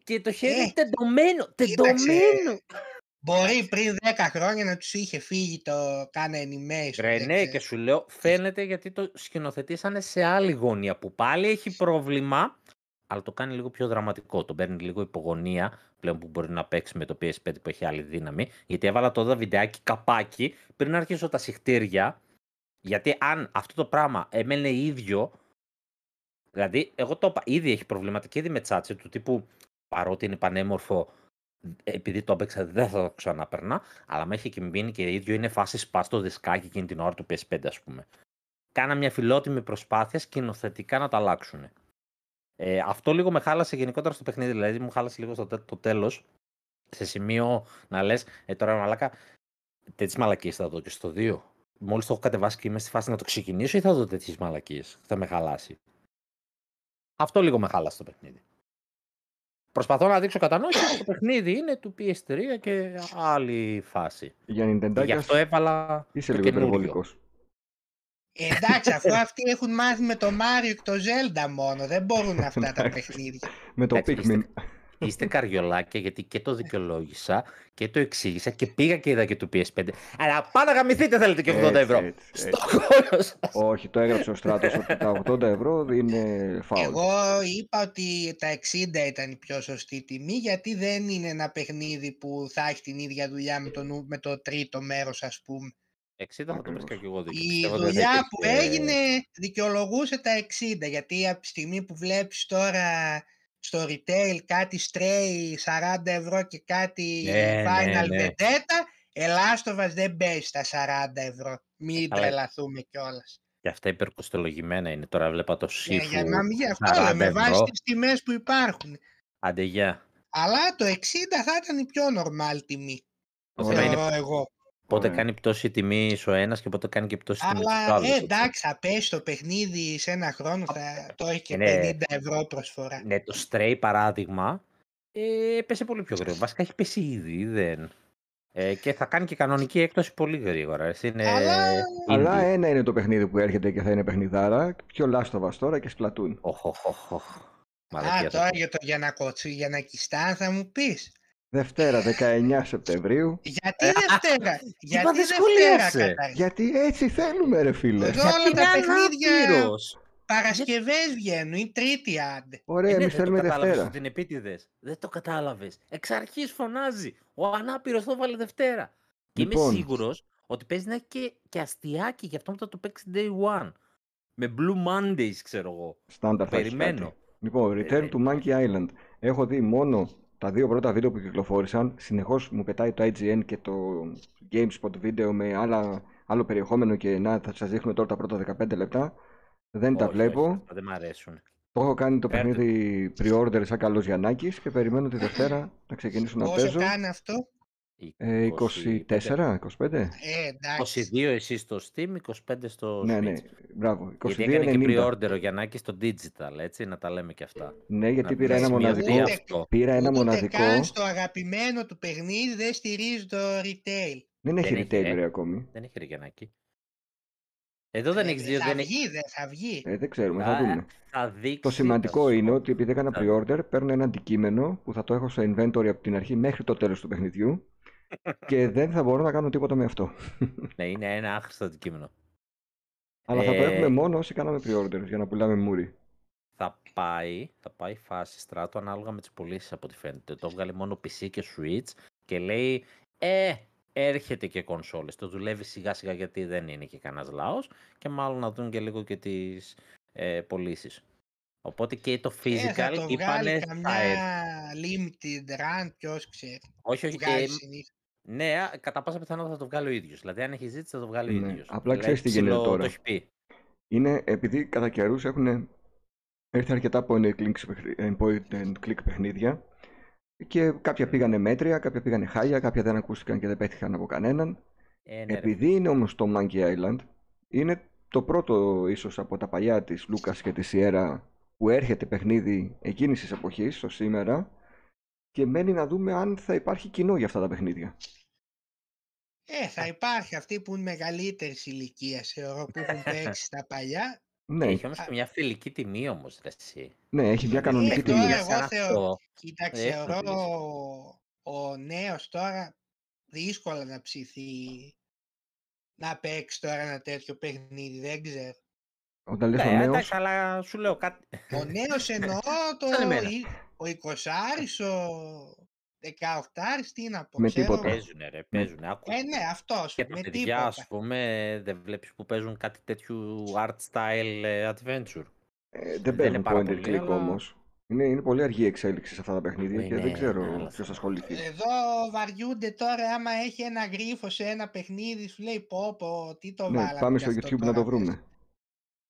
και το χέρι Ε, είναι τεντωμένο. κοίταξε. Τεντωμένο. Μπορεί πριν 10 χρόνια να τους είχε φύγει το κάνα animation. Ρε, δεν ναι, ξέρω. και σου λέω, φαίνεται γιατί το σκηνοθετήσανε σε άλλη γωνία που πάλι έχει πρόβλημα, αλλά το κάνει λίγο πιο δραματικό. Το παίρνει λίγο υπογωνία πλέον που μπορεί να παίξει με το PS5 που έχει άλλη δύναμη. Γιατί έβαλα το εδώ βιντεάκι καπάκι πριν αρχίσω τα συχτήρια. Γιατί αν αυτό το πράγμα έμενε ίδιο. Δηλαδή, εγώ το είπα, ήδη έχει προβλήματα και ήδη με τσάτσε του τύπου παρότι είναι πανέμορφο, επειδή το έπαιξα δεν θα το ξαναπερνά, αλλά με έχει και μείνει και ίδιο είναι φάση σπά στο δισκάκι εκείνη την ώρα του PS5, ας πούμε. Κάνα μια φιλότιμη προσπάθεια σκηνοθετικά να τα αλλάξουν. Ε, αυτό λίγο με χάλασε γενικότερα στο παιχνίδι, δηλαδή μου χάλασε λίγο στο τε- το τέλος, σε σημείο να λες, ε, τώρα μαλάκα, τέτοιες μαλακίες θα δω και στο 2. Μόλις το έχω κατεβάσει και είμαι στη φάση να το ξεκινήσω ή θα δω τέτοιες μαλακίες, θα με χαλάσει. Αυτό λίγο με χάλασε το παιχνίδι. Προσπαθώ να δείξω κατανόηση ότι το παιχνίδι είναι του PS3 και άλλη φάση. Για Και Nintendo γι' αυτό έβαλα είσαι το λίγο καινούριο. υπερβολικός. Ε, εντάξει, αφού αυτοί έχουν μάθει με το Μάριο και το Zelda μόνο, δεν μπορούν αυτά τα Εντάξει. παιχνίδια. Με το Εντάξει, Pikmin. Είστε καριολάκια γιατί και το δικαιολόγησα και το εξήγησα και πήγα και είδα και του PS5. Αλλά πάω να γαμηθείτε θέλετε και 80 Έτσι, ευρώ. έτσι, Στο έτσι. χώρο σας. Όχι, το έγραψε ο Στράτος ότι τα 80 ευρώ είναι φάουλ. Εγώ είπα ότι τα 60 ήταν η πιο σωστή τιμή γιατί δεν είναι ένα παιχνίδι που θα έχει την ίδια δουλειά με το, νου- με το τρίτο μέρος ας πούμε. 60 θα το Ακριβώς. βρίσκα και εγώ δίκιο. Η Πιστεύω ότι δεν δουλειά υπήρχε- που έγινε δικαιολογούσε τα 60 γιατί από τη στιγμή που βλέπεις τώρα στο retail κάτι stray 40 ευρώ και κάτι Ναι, final ναι, ναι. vendetta Ελλάστοβας δεν παίζει στα 40 ευρώ. Μην Αλλά- τρελαθούμε κιόλας. Και αυτά υπερκοστολογημένα είναι. Τώρα βλέπα το Για, Sifu. για να μην γι' αυτό 40 λέμε, βάζει ευρώ. τις τιμές που υπάρχουν. Άντε γεια. Αλλά το 60 θα ήταν η πιο normal τιμή. Το Ωραία. θέμα είναι Θεωρώ εγώ. Πότε Ωραία. κάνει πτώση τιμή ο ένας και πότε κάνει και πτώση τιμή ο Αλλά άλλο. ε, εντάξει, θα πέσει το παιχνίδι σε ένα χρόνο, θα το έχει και Ναι. 50 ευρώ προσφορά. Ναι, το Stray παράδειγμα ε, έπεσε πολύ πιο γρήγορα. Βασικά έχει πέσει ήδη, δεν. Ε, και θα κάνει και κανονική έκπτωση πολύ γρήγορα. Έτσι είναι Αλλά- Αλλά indie. ένα είναι το παιχνίδι που έρχεται και θα είναι παιχνιδάρα. Πιο Last of Us τώρα και Splatoon. Οχ, οχ, οχ, οχ. Α, Μαλακία θα τώρα πω. για το Γιανακοτσί, για να Κιστάν θα μου πεις. Δευτέρα 19 Σεπτεμβρίου. Γιατί Δευτέρα, γιατί δεν Δευτέρα σχολίασε. καταρχήν. Γιατί έτσι θέλουμε ρε φίλε. Εδώ Γιατί όλα είναι τα παιχνίδια ανάπηρος. Παρασκευές βγαίνουν ή Τρίτη άντε. Ωραία, Ε, ναι, εμείς δεν το θέλουμε κατάλαβες Δευτέρα. ότι είναι επίτηδες. Δεν το κατάλαβες. Εξ αρχής φωνάζει. Ο ανάπηρος το βάλε Δευτέρα. Και είμαι Λοιπόν. σίγουρος ότι παίζει να έχει και, και αστιάκι, γι' αυτό μετά το παίξει day one. Με Blue Mondays, ξέρω εγώ. Στάνταρ θα έχεις Περιμένω. κάτι. Λοιπόν, Return Ε, to Monkey Island. Έχω δει μόνο τα δύο πρώτα βίντεο που κυκλοφόρησαν. Συνεχώς μου πετάει το IGN και το GameSpot βίντεο με άλλα, άλλο περιεχόμενο και να θα σας δείχνουμε τώρα τα πρώτα 15 λεπτά. Δεν τα Όχι, βλέπω. όχι, αυτά δεν μ' αρέσουν. Το έχω κάνει το Φέρτε. παιχνίδι pre-order σαν καλός Γιαννάκης και περιμένω τη Δευτέρα να ξεκινήσω να Πόσο παίζω. κάνει αυτό; Ε, 24, 25. Ε, εντάξει. 22 εσύ στο Steam, 25 στο Ναι, ναι, Switch. μπράβο. Γιατί έκανε και 22,90. pre-order ο Γιαννάκης στο digital, έτσι, να τα λέμε και αυτά. Ναι, γιατί Να πήρα ένα σημειωθεί μοναδικό. αυτό. Πήρα ένα Ούτε μοναδικό. καν στο αγαπημένο του παιχνίδι δεν στηρίζει το retail. Δεν έχει Δεν retail έχει, ε. ρε ακόμη. Δεν έχει ρε Γιαννάκη. Εδώ δεν Ε, έχει δύο, θα δεν βγει, έχει. δεν θα βγει. Ε, δεν ξέρουμε, θα Α, δούμε. Θα δείξει. Το σημαντικό θα είναι σου- ότι επειδή έκανα θα- pre-order, παίρνω ένα αντικείμενο που θα το έχω στο inventory από την αρχή μέχρι το τέλος του παιχνιδιού και δεν θα μπορώ να κάνω τίποτα με αυτό. Ναι, είναι ένα άχρηστο αντικείμενο. Αλλά θα το Ε, έχουμε μόνο όσοι κάναμε pre-order για να πουλάμε μούρι. Θα πάει, θα πάει φάση στράτο ανάλογα με τις πωλήσεις από ό,τι φαίνεται. Το έβγαλε μόνο PC και Switch και λέει Ε, έρχεται και κονσόλες. Το δουλεύει σιγά σιγά γιατί δεν είναι και κανένας λαός και μάλλον να δουν και λίγο και τις ε, πωλήσεις. Οπότε και το Ε, θα physical το βγάλει είπανε θα καμιά έρθει. limited run, ποιος ξέρει. Όχι, όχι. Βγάζει ε, συνήθως. Ναι, α, κατά πάσα πιθανότητα θα το βγάλει ο ίδιος. Δηλαδή αν έχει ζήτηση θα το βγάλει ο Ναι, ίδιος. απλά Δηλαδή, ξέρεις τι γίνεται ψηλό τώρα. Το έχει πει. Είναι επειδή κατά καιρούς έχουν έρθει αρκετά point and click παιχνι- ε, point and click παιχνίδια και κάποια πήγανε μέτρια, κάποια πήγανε χάλια, κάποια δεν ακούστηκαν και δεν πέτυχαν από κανέναν Ε, ναι, ρε. Επειδή είναι όμως το Monkey Island, είναι το πρώτο ίσως από τα παλιά της Λούκας και της Sierra που έρχεται παιχνίδι εκείνης της εποχής, στο σήμερα, και μένει να δούμε αν θα υπάρχει κοινό για αυτά τα παιχνίδια. Ε, θα υπάρχει αυτοί που είναι μεγαλύτερης ηλικίας, θεωρώ, που έχουν παίξει τα παλιά. Ναι, Έχει όμως και μια φιλική τιμή όμως, ρε εσύ. ναι, έχει μια Ε, κανονική Ε, τιμή. τώρα Για εγώ σαν θεω- αυτό, Κοίταξε, δεν έχω θεωρώ μιλήσει. ο, ο νέος τώρα δύσκολα να ψηθεί να παίξει τώρα ένα τέτοιο παιχνίδι, δεν ξέρω. Όταν λες ο Ναι, νέος, εντάξει, αλλά σου λέω κάτι. Ο νέος εννοώ το, Σαν εμένα. η- ο 20άρης, ο 18άρης, τι να πω, Με ξέρω τίποτα. εγώ. Παίζουνε, ρε, παίζουνε. Άκου. Ε, ναι, αυτός, Και τα με παιδιά, ας τίποτα. πούμε, δεν βλέπεις που παίζουν κάτι τέτοιου art style ε, adventure; ε, δεν δεν παίζουν πάρα point and πολύ, click αλλά- όμως. Είναι, είναι πολύ αργή η εξέλιξη σε αυτά τα παιχνίδια Ε, και ναι, δεν ξέρω ναι, αλλά ποιος θα θα- ασχοληθεί. Εδώ βαριούνται τώρα άμα έχει ένα γρίφο σε ένα παιχνίδι, σου λέει πω πω, τι το Ναι, βάλαμε πάμε κι στο αυτό YouTube να το τώρα μέσα. βρούμε.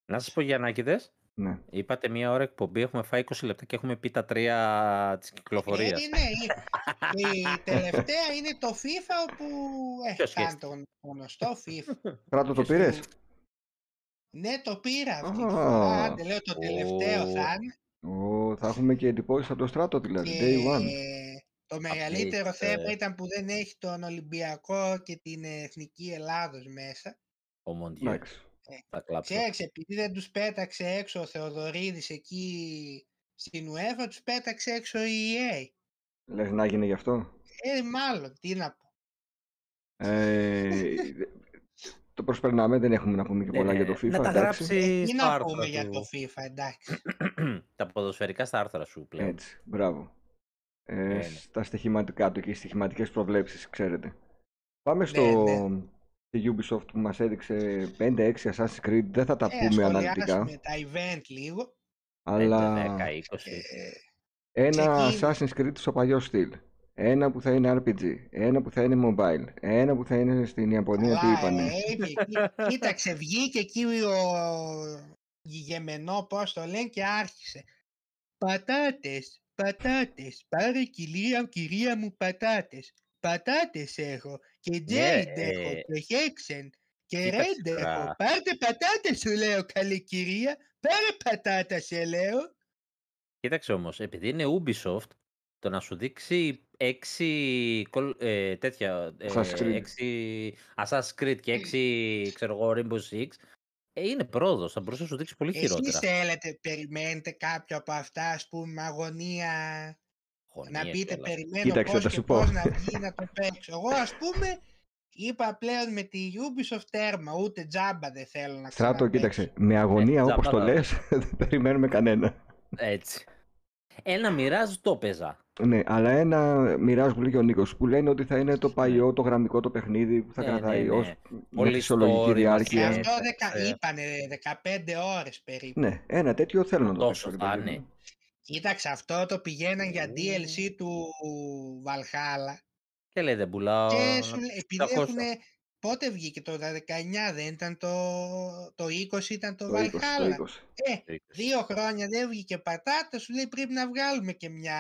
Να σας πω Γιαννάκηδες, Ναι. είπατε μία ώρα εκπομπή, έχουμε φάει 20 λεπτά και έχουμε πει τα τρία της Ε, κυκλοφορίας. ναι, η, η τελευταία είναι το FIFA όπου Ποιος έχει κάνει σχέστηκε; τον γνωστό FIFA. Στράτο το Ποιος πήρες; Του- Ναι, το πήρα αυτή τη Α. φορά. Άντε, λέω το τελευταίο Ω. θα είναι. Ω, θα έχουμε και εντυπώσεις από το στράτο δηλαδή, day one. Και το μεγαλύτερο Update, θέμα ε. ήταν που δεν έχει τον Ολυμπιακό και την Εθνική Ελλάδος μέσα. Ο Μοντιέ, Εντάξει. Θα κλάψω. Ξέρεις, επειδή δεν τους πέταξε έξω ο Θεοδωρίδης εκεί στην UEFA, τους πέταξε έξω η EA. Λες να γίνει γι' αυτό; Ε, μάλλον, τι να πω. Ε, το προσπερνάμε, δεν έχουμε να πούμε και πολλά Ναι, για το FIFA. Να τα εντάξει. γράψει Τι στα να άρθρα πούμε για του. το FIFA, εντάξει. τα ποδοσφαιρικά στα άρθρα σου πλέον. Έτσι, μπράβο. Ε, ναι. Στα στοιχηματικά του και οι στοιχηματικές προβλέψεις, ξέρετε. Πάμε στο ναι. στη Ubisoft που μας έδειξε 5-6 Assassin's Creed. Δεν θα τα Ε, πούμε αναλυτικά, σχολιάσουμε τα event λίγο. αλλά 5, 10, 20. Ε, ένα ξεκίνη- Assassin's Creed στο παλιό στυλ. Ένα που θα είναι RPG, ένα που θα είναι mobile, ένα που θα είναι στην Ιαπωνία, τι καλά, είπανε. ε, είπε εκεί- Κοίταξε, βγήκε εκεί ο γηγεμενό, πώς το λένε, και άρχισε. Πατάτες, πατάτες, πάρε κυρία, κυρία μου πατάτες. Πατάτες έχω και Jade έχω ε, και Hexen και κοίταξε Red έχω. τώρα. Πάρτε πατάτες σου λέω καλή κυρία, πάρε πατάτα σε λέω. Κοίταξε όμως, επειδή είναι Ubisoft, το να σου δείξει 6 κολ- ε, τέτοια, ε, Assassin's Creed. 6 Assassin's Creed και 6, ξέρω εγώ, Rainbow Six, ε, είναι πρόοδος, θα μπορούσε να σου δείξει πολύ Εσείς χειρότερα. θέλετε, περιμένετε κάποιο από αυτά, ας πούμε, με αγωνία να Αγωνία πείτε κιόλας. περιμένω Κοίταξε, πώς θα και σου πώς πω. να βγει να το παίξω. Εγώ ας πούμε είπα πλέον με τη Ubisoft τέρμα, ούτε τζάμπα δεν θέλω να Στράτο, ξαναπαίξω. κοίταξε, με αγωνία τζάμπα όπως το θα- λες, δεν περιμένουμε κανένα. Έτσι. Ένα μοιράζ το παίζα. Ναι, αλλά ένα μοιράζ που λέει και ο Νίκος, που λένε ότι θα είναι το παλιό, το γραμμικό το παιχνίδι που θα Ναι, κρατάει ναι, ναι. ως μια Πολύ φυσιολογική story, Και διάρκεια. μας αυτό δεκα... ε. είπανε 15 ώρες περίπου. Ναι, ένα τέτοιο θέλω να το Τόσο παίξω. ρε θα παιδί είναι. μου. Κοίταξε αυτό το πηγαίναν για Ου. DLC του Valhalla Και λέει δεν πουλάω. και να σου το λέει, επειδή 600. έχουν πότε βγήκε το 19 δεν ήταν το, το 20 ήταν το, Το 20, το Valhalla. 20. Ε, Δύο χρόνια δεν βγήκε πατάτα, σου λέει πρέπει να βγάλουμε και μια.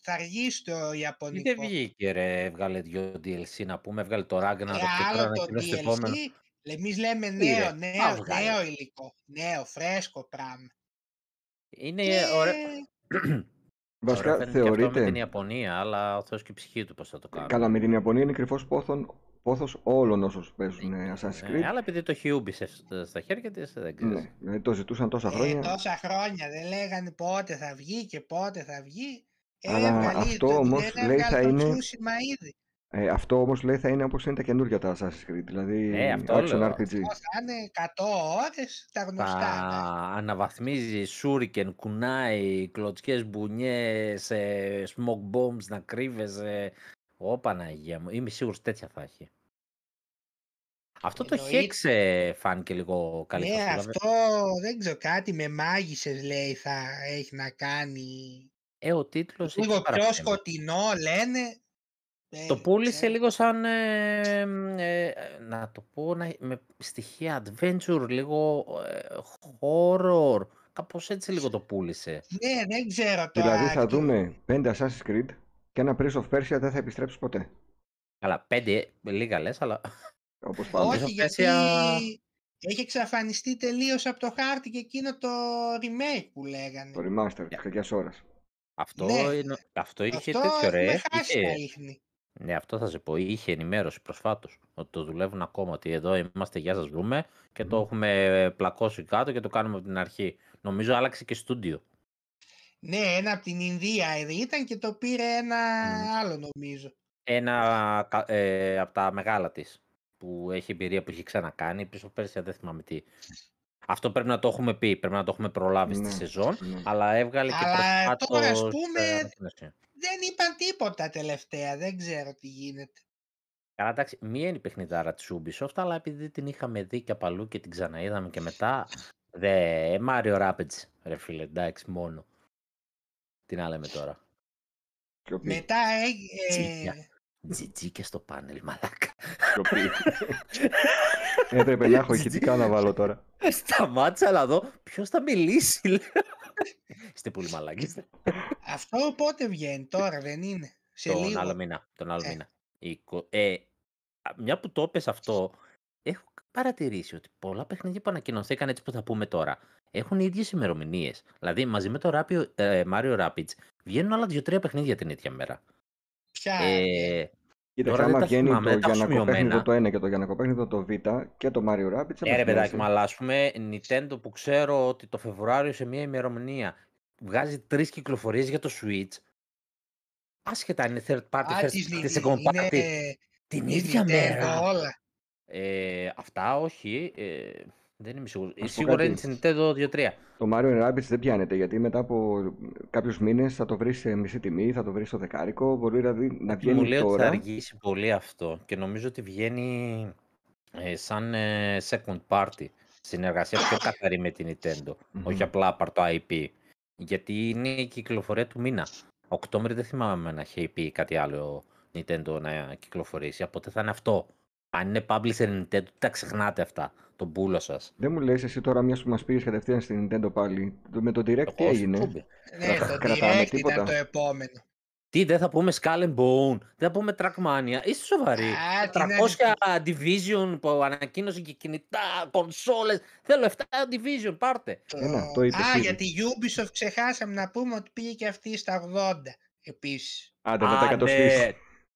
Θα αργήσει το Τι δεν Ιαπωνικό. βγήκε ρε, έβγαλε δύο DLC να πούμε, έβγαλε το Ragnarok Ε, και τώρα άλλο το ανακοινώσει το DLC, επόμενο. εμείς λέμε Τι, νέο, ρε, νέο, να βγάλει. νέο υλικό. Νέο, φρέσκο πράγμα. Είναι Και ωραία. Βασικά Ωραία, φαίνεται και αυτό με την θεωρείται, Ιαπωνία, αλλά ο Θεός και η ψυχή του πώς θα το κάνουν. καλά με την Ιαπωνία είναι κρυφός πόθον, πόθος όλων όσων παίζουν ε, Assassin's Ε, Creed. αλλά επειδή το έχει Ubisoft στα χέρια της, δεν ξέρεις. Ναι, δηλαδή το ζητούσαν τόσα ε, χρόνια. τόσα χρόνια δεν λέγανε πότε θα βγει και πότε θα βγει. Αλλά Έβγαλε, αυτό δεν όμως λέει θα έβγαλε το είναι- Tsushima ήδη. Ε, αυτό όμως λέει θα είναι όπως είναι τα καινούργια τα Assassin's Creed, δηλαδή Ναι, αυτό action λέω. RPG. Αυτό θα είναι 100 ώρες τα Θα γνωστά. εντάξει. αναβαθμίζει σούρικεν, κουνάι, κλωτσιές μπουνιές, ε, smoke bombs να κρύβεσαι. Ω Παναγία μου, είμαι σίγουρος τέτοια θα έχει. Αυτό το Εννοείται. Hex ε, φάνηκε λίγο καλή Ναι, φασούλα, αυτό δεν ξέρω, κάτι με μάγισσες λέει θα έχει να κάνει. Ε, ο τίτλος Λίγο εκεί πιο παραπέμπει. σκοτεινό λένε. Το Ε, πούλησε ξέρω. λίγο σαν, ε, ε, να το πω, να- με στοιχεία adventure, λίγο ε, horror. Κάπως έτσι λίγο το πούλησε. Ναι, δεν ξέρω τώρα. Δηλαδή θα τι- δούμε 5 Assassin's Creed και ένα Prince of Persia δεν θα επιστρέψεις ποτέ. Καλά, πέντε, λίγα λες, αλλά Όπως πάντα. Όχι, Μέσα γιατί πλαίσια- έχει εξαφανιστεί τελείως από το χάρτη και εκείνο το remake που λέγανε. Το remaster της κακιάς ώρας. Αυτό, Ναι. είναι, αυτό είχε Αυτό τέτοιο ρε. έχουμε χάσει Είχε, τα ίχνη. Ναι, αυτό θα σε πω. Είχε ενημέρωση προσφάτως. Ότι το δουλεύουν ακόμα. Ότι εδώ είμαστε, γεια σας βρούμε. Και το Μμμ. έχουμε πλακώσει κάτω και το κάνουμε από την αρχή. Νομίζω άλλαξε και στούντιο. Ναι, ένα από την Ινδία ε, ήταν και το πήρε ένα Μμ. άλλο νομίζω. Ένα κα- ε, από τα μεγάλα της. Που έχει εμπειρία που έχει ξανακάνει. Πίσω πέρσι δεν θυμάμαι τι. Αυτό πρέπει να το έχουμε πει. Πρέπει να το έχουμε προλάβει Ναι, στη σεζόν. ναι. Αλλά έβγαλε και Αλλά προσφάτως τώρα, ας ε, πούμε, ανακοίνωση. Δεν είπαν τίποτα τελευταία, δεν ξέρω τι γίνεται. Καλά, εντάξει, μία είναι η παιχνιδάρα της Ubisoft, αλλά επειδή την είχαμε δει και απαλού και την ξαναείδαμε και μετά. Δε, Mario Rapids, ρε φίλε, εντάξει, μόνο. Τι να λέμε τώρα. Σιωπή. Μετά ε, Τζίγια. ε, Τζιτζίκες στο πάνελ, μαλάκα. Σιωπή. Έπρεπε να έχω ηχητικά να βάλω τώρα. Σταμάτησα να δω ποιος θα μιλήσει, λέω. Είστε πολύ μαλάκες. αυτό πότε βγαίνει τώρα, δεν είναι. Σε Τον λίγο. άλλο μήνα. Τον άλλο Ε. μήνα. Εικο- Ε, α, μια που το έπες αυτό, έχω παρατηρήσει ότι πολλά παιχνίδια που ανακοινωθήκαν έτσι που θα πούμε τώρα έχουν οι ίδιες ημερομηνίες. Δηλαδή μαζί με το Rapio, ε, Mario Rapids βγαίνουν άλλα δύο-τρία παιχνίδια την ίδια μέρα. Ποια. Ε, Κοίταξε, Τώρα δεν άμα τα βγαίνει θυμάμαι, το δεν τα έχω Γιανακοπέχνητο σημειωμένα. το 1 και το Γιανακοπέχνητο το Β και το Mario Rabbids. δεν ναι, ρε μας παιδάκι, νοιάζει. μου, αλλά ας πούμε Nintendo που ξέρω ότι το Φεβρουάριο σε μια ημερομηνία βγάζει τρεις κυκλοφορίες για το Switch. Άσχετα αν είναι third party, Α, first της party, Nintendo, second είναι party. Την της ίδια Nintendo μέρα. όλα. Ε, αυτά όχι. Ε, δεν είμαι σίγουρος. πω Σίγουρα κάτι. είναι στην Nintendo 2-3. Το Mario Rabbids δεν πιάνεται γιατί μετά από κάποιους μήνες θα το βρεις σε μισή τιμή, θα το βρεις στο δεκάρικο. Μπορεί δηλαδή να Μου βγαίνει λέει ότι θα τώρα. αργήσει πολύ αυτό και νομίζω ότι βγαίνει ε, σαν ε, second party. Συνεργασία πιο καθαρή με την Nintendo. Μμμ. Όχι απλά πάρ' το IP. Γιατί είναι η κυκλοφορία του μήνα. Οκτώβρη δεν θυμάμαι να έχει πει κάτι άλλο Nintendo να κυκλοφορήσει. Οπότε θα είναι αυτό. Αν είναι publisher Nintendo, τα ξεχνάτε αυτά. Τον πούλο σας. Δεν μου λες εσύ τώρα μιας που μας πήγες κατευθείαν στην Nintendo πάλι. Το- Με το Direct τι έγινε; Ναι, Κρατα- το κρατάμε Direct τίποτα. ήταν το επόμενο. Τι, δεν θα πούμε Skull and Bone, δεν θα πούμε Trackmania. Είστε σοβαροί. Α, τι 300 να Division που ανακοίνωσε και κινητά, κονσόλες. Θέλω 7 Division, πάρτε. Ένα, το είπες Α, ήδη. για τη Ubisoft ξεχάσαμε να πούμε ότι πήγε και αυτή στα 80 επίσης. Άντε θα Α, τα εκατοστήσεις. ναι,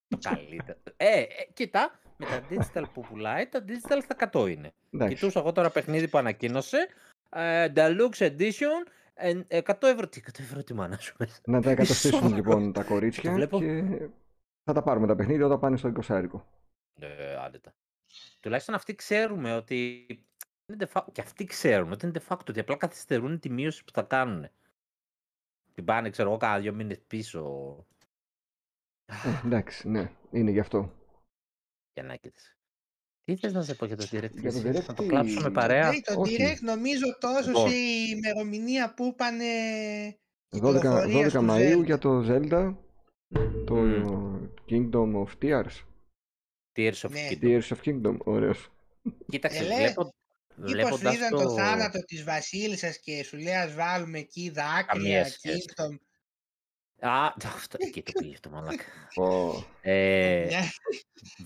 το καλύτερο. ε, ε, κοίτα, με τα digital που πουλάει, τα digital στα 100 είναι. Εντάξει. Κοιτούσα εγώ τώρα παιχνίδι που ανακοίνωσε. ε, Deluxe Edition, ε, 100 ευρώ. Τι 100 ευρώ τι μάνα σου μέσα. Να τα εκατοστήσουν Σοβαρό. λοιπόν τα κορίτσια βλέπω. και θα τα πάρουμε τα παιχνίδια όταν πάνε στο 20 Ε, άντε Τουλάχιστον αυτοί ξέρουμε ότι. Είναι de facto, και αυτοί ξέρουν ότι είναι de facto ότι απλά καθυστερούν τη μείωση που θα κάνουν. Την πάνε, ξέρω εγώ, κάνα δύο μήνες πίσω. Ε, εντάξει, ναι, είναι γι' αυτό. Για να έχεις. Τι θες να σε πω για το Direct, Για το εσύ, Direct να το τι- κλάψουμε παρέα; Ναι, το όχι. Direct νομίζω τόσο Λοιπόν. σε ημερομηνία που είπανε 12, κυκλοφορίας 12 του Μαΐου Zelda. για το Zelda, το Μμμ. Kingdom of Tears. Tears of Ναι. Kingdom. Tears of Kingdom, ωραίος. Κοίταξε, Ε, λέ, βλέπω, Μήπως βλέποντας είδαν το... το... θάνατο της βασίλισσας και σου λέει ας βάλουμε εκεί Καμία δάκρυα, σχέση. Kingdom. Α, αυτό, εκεί το πήγε το μαλάκα. Ω, Ε, Ναι.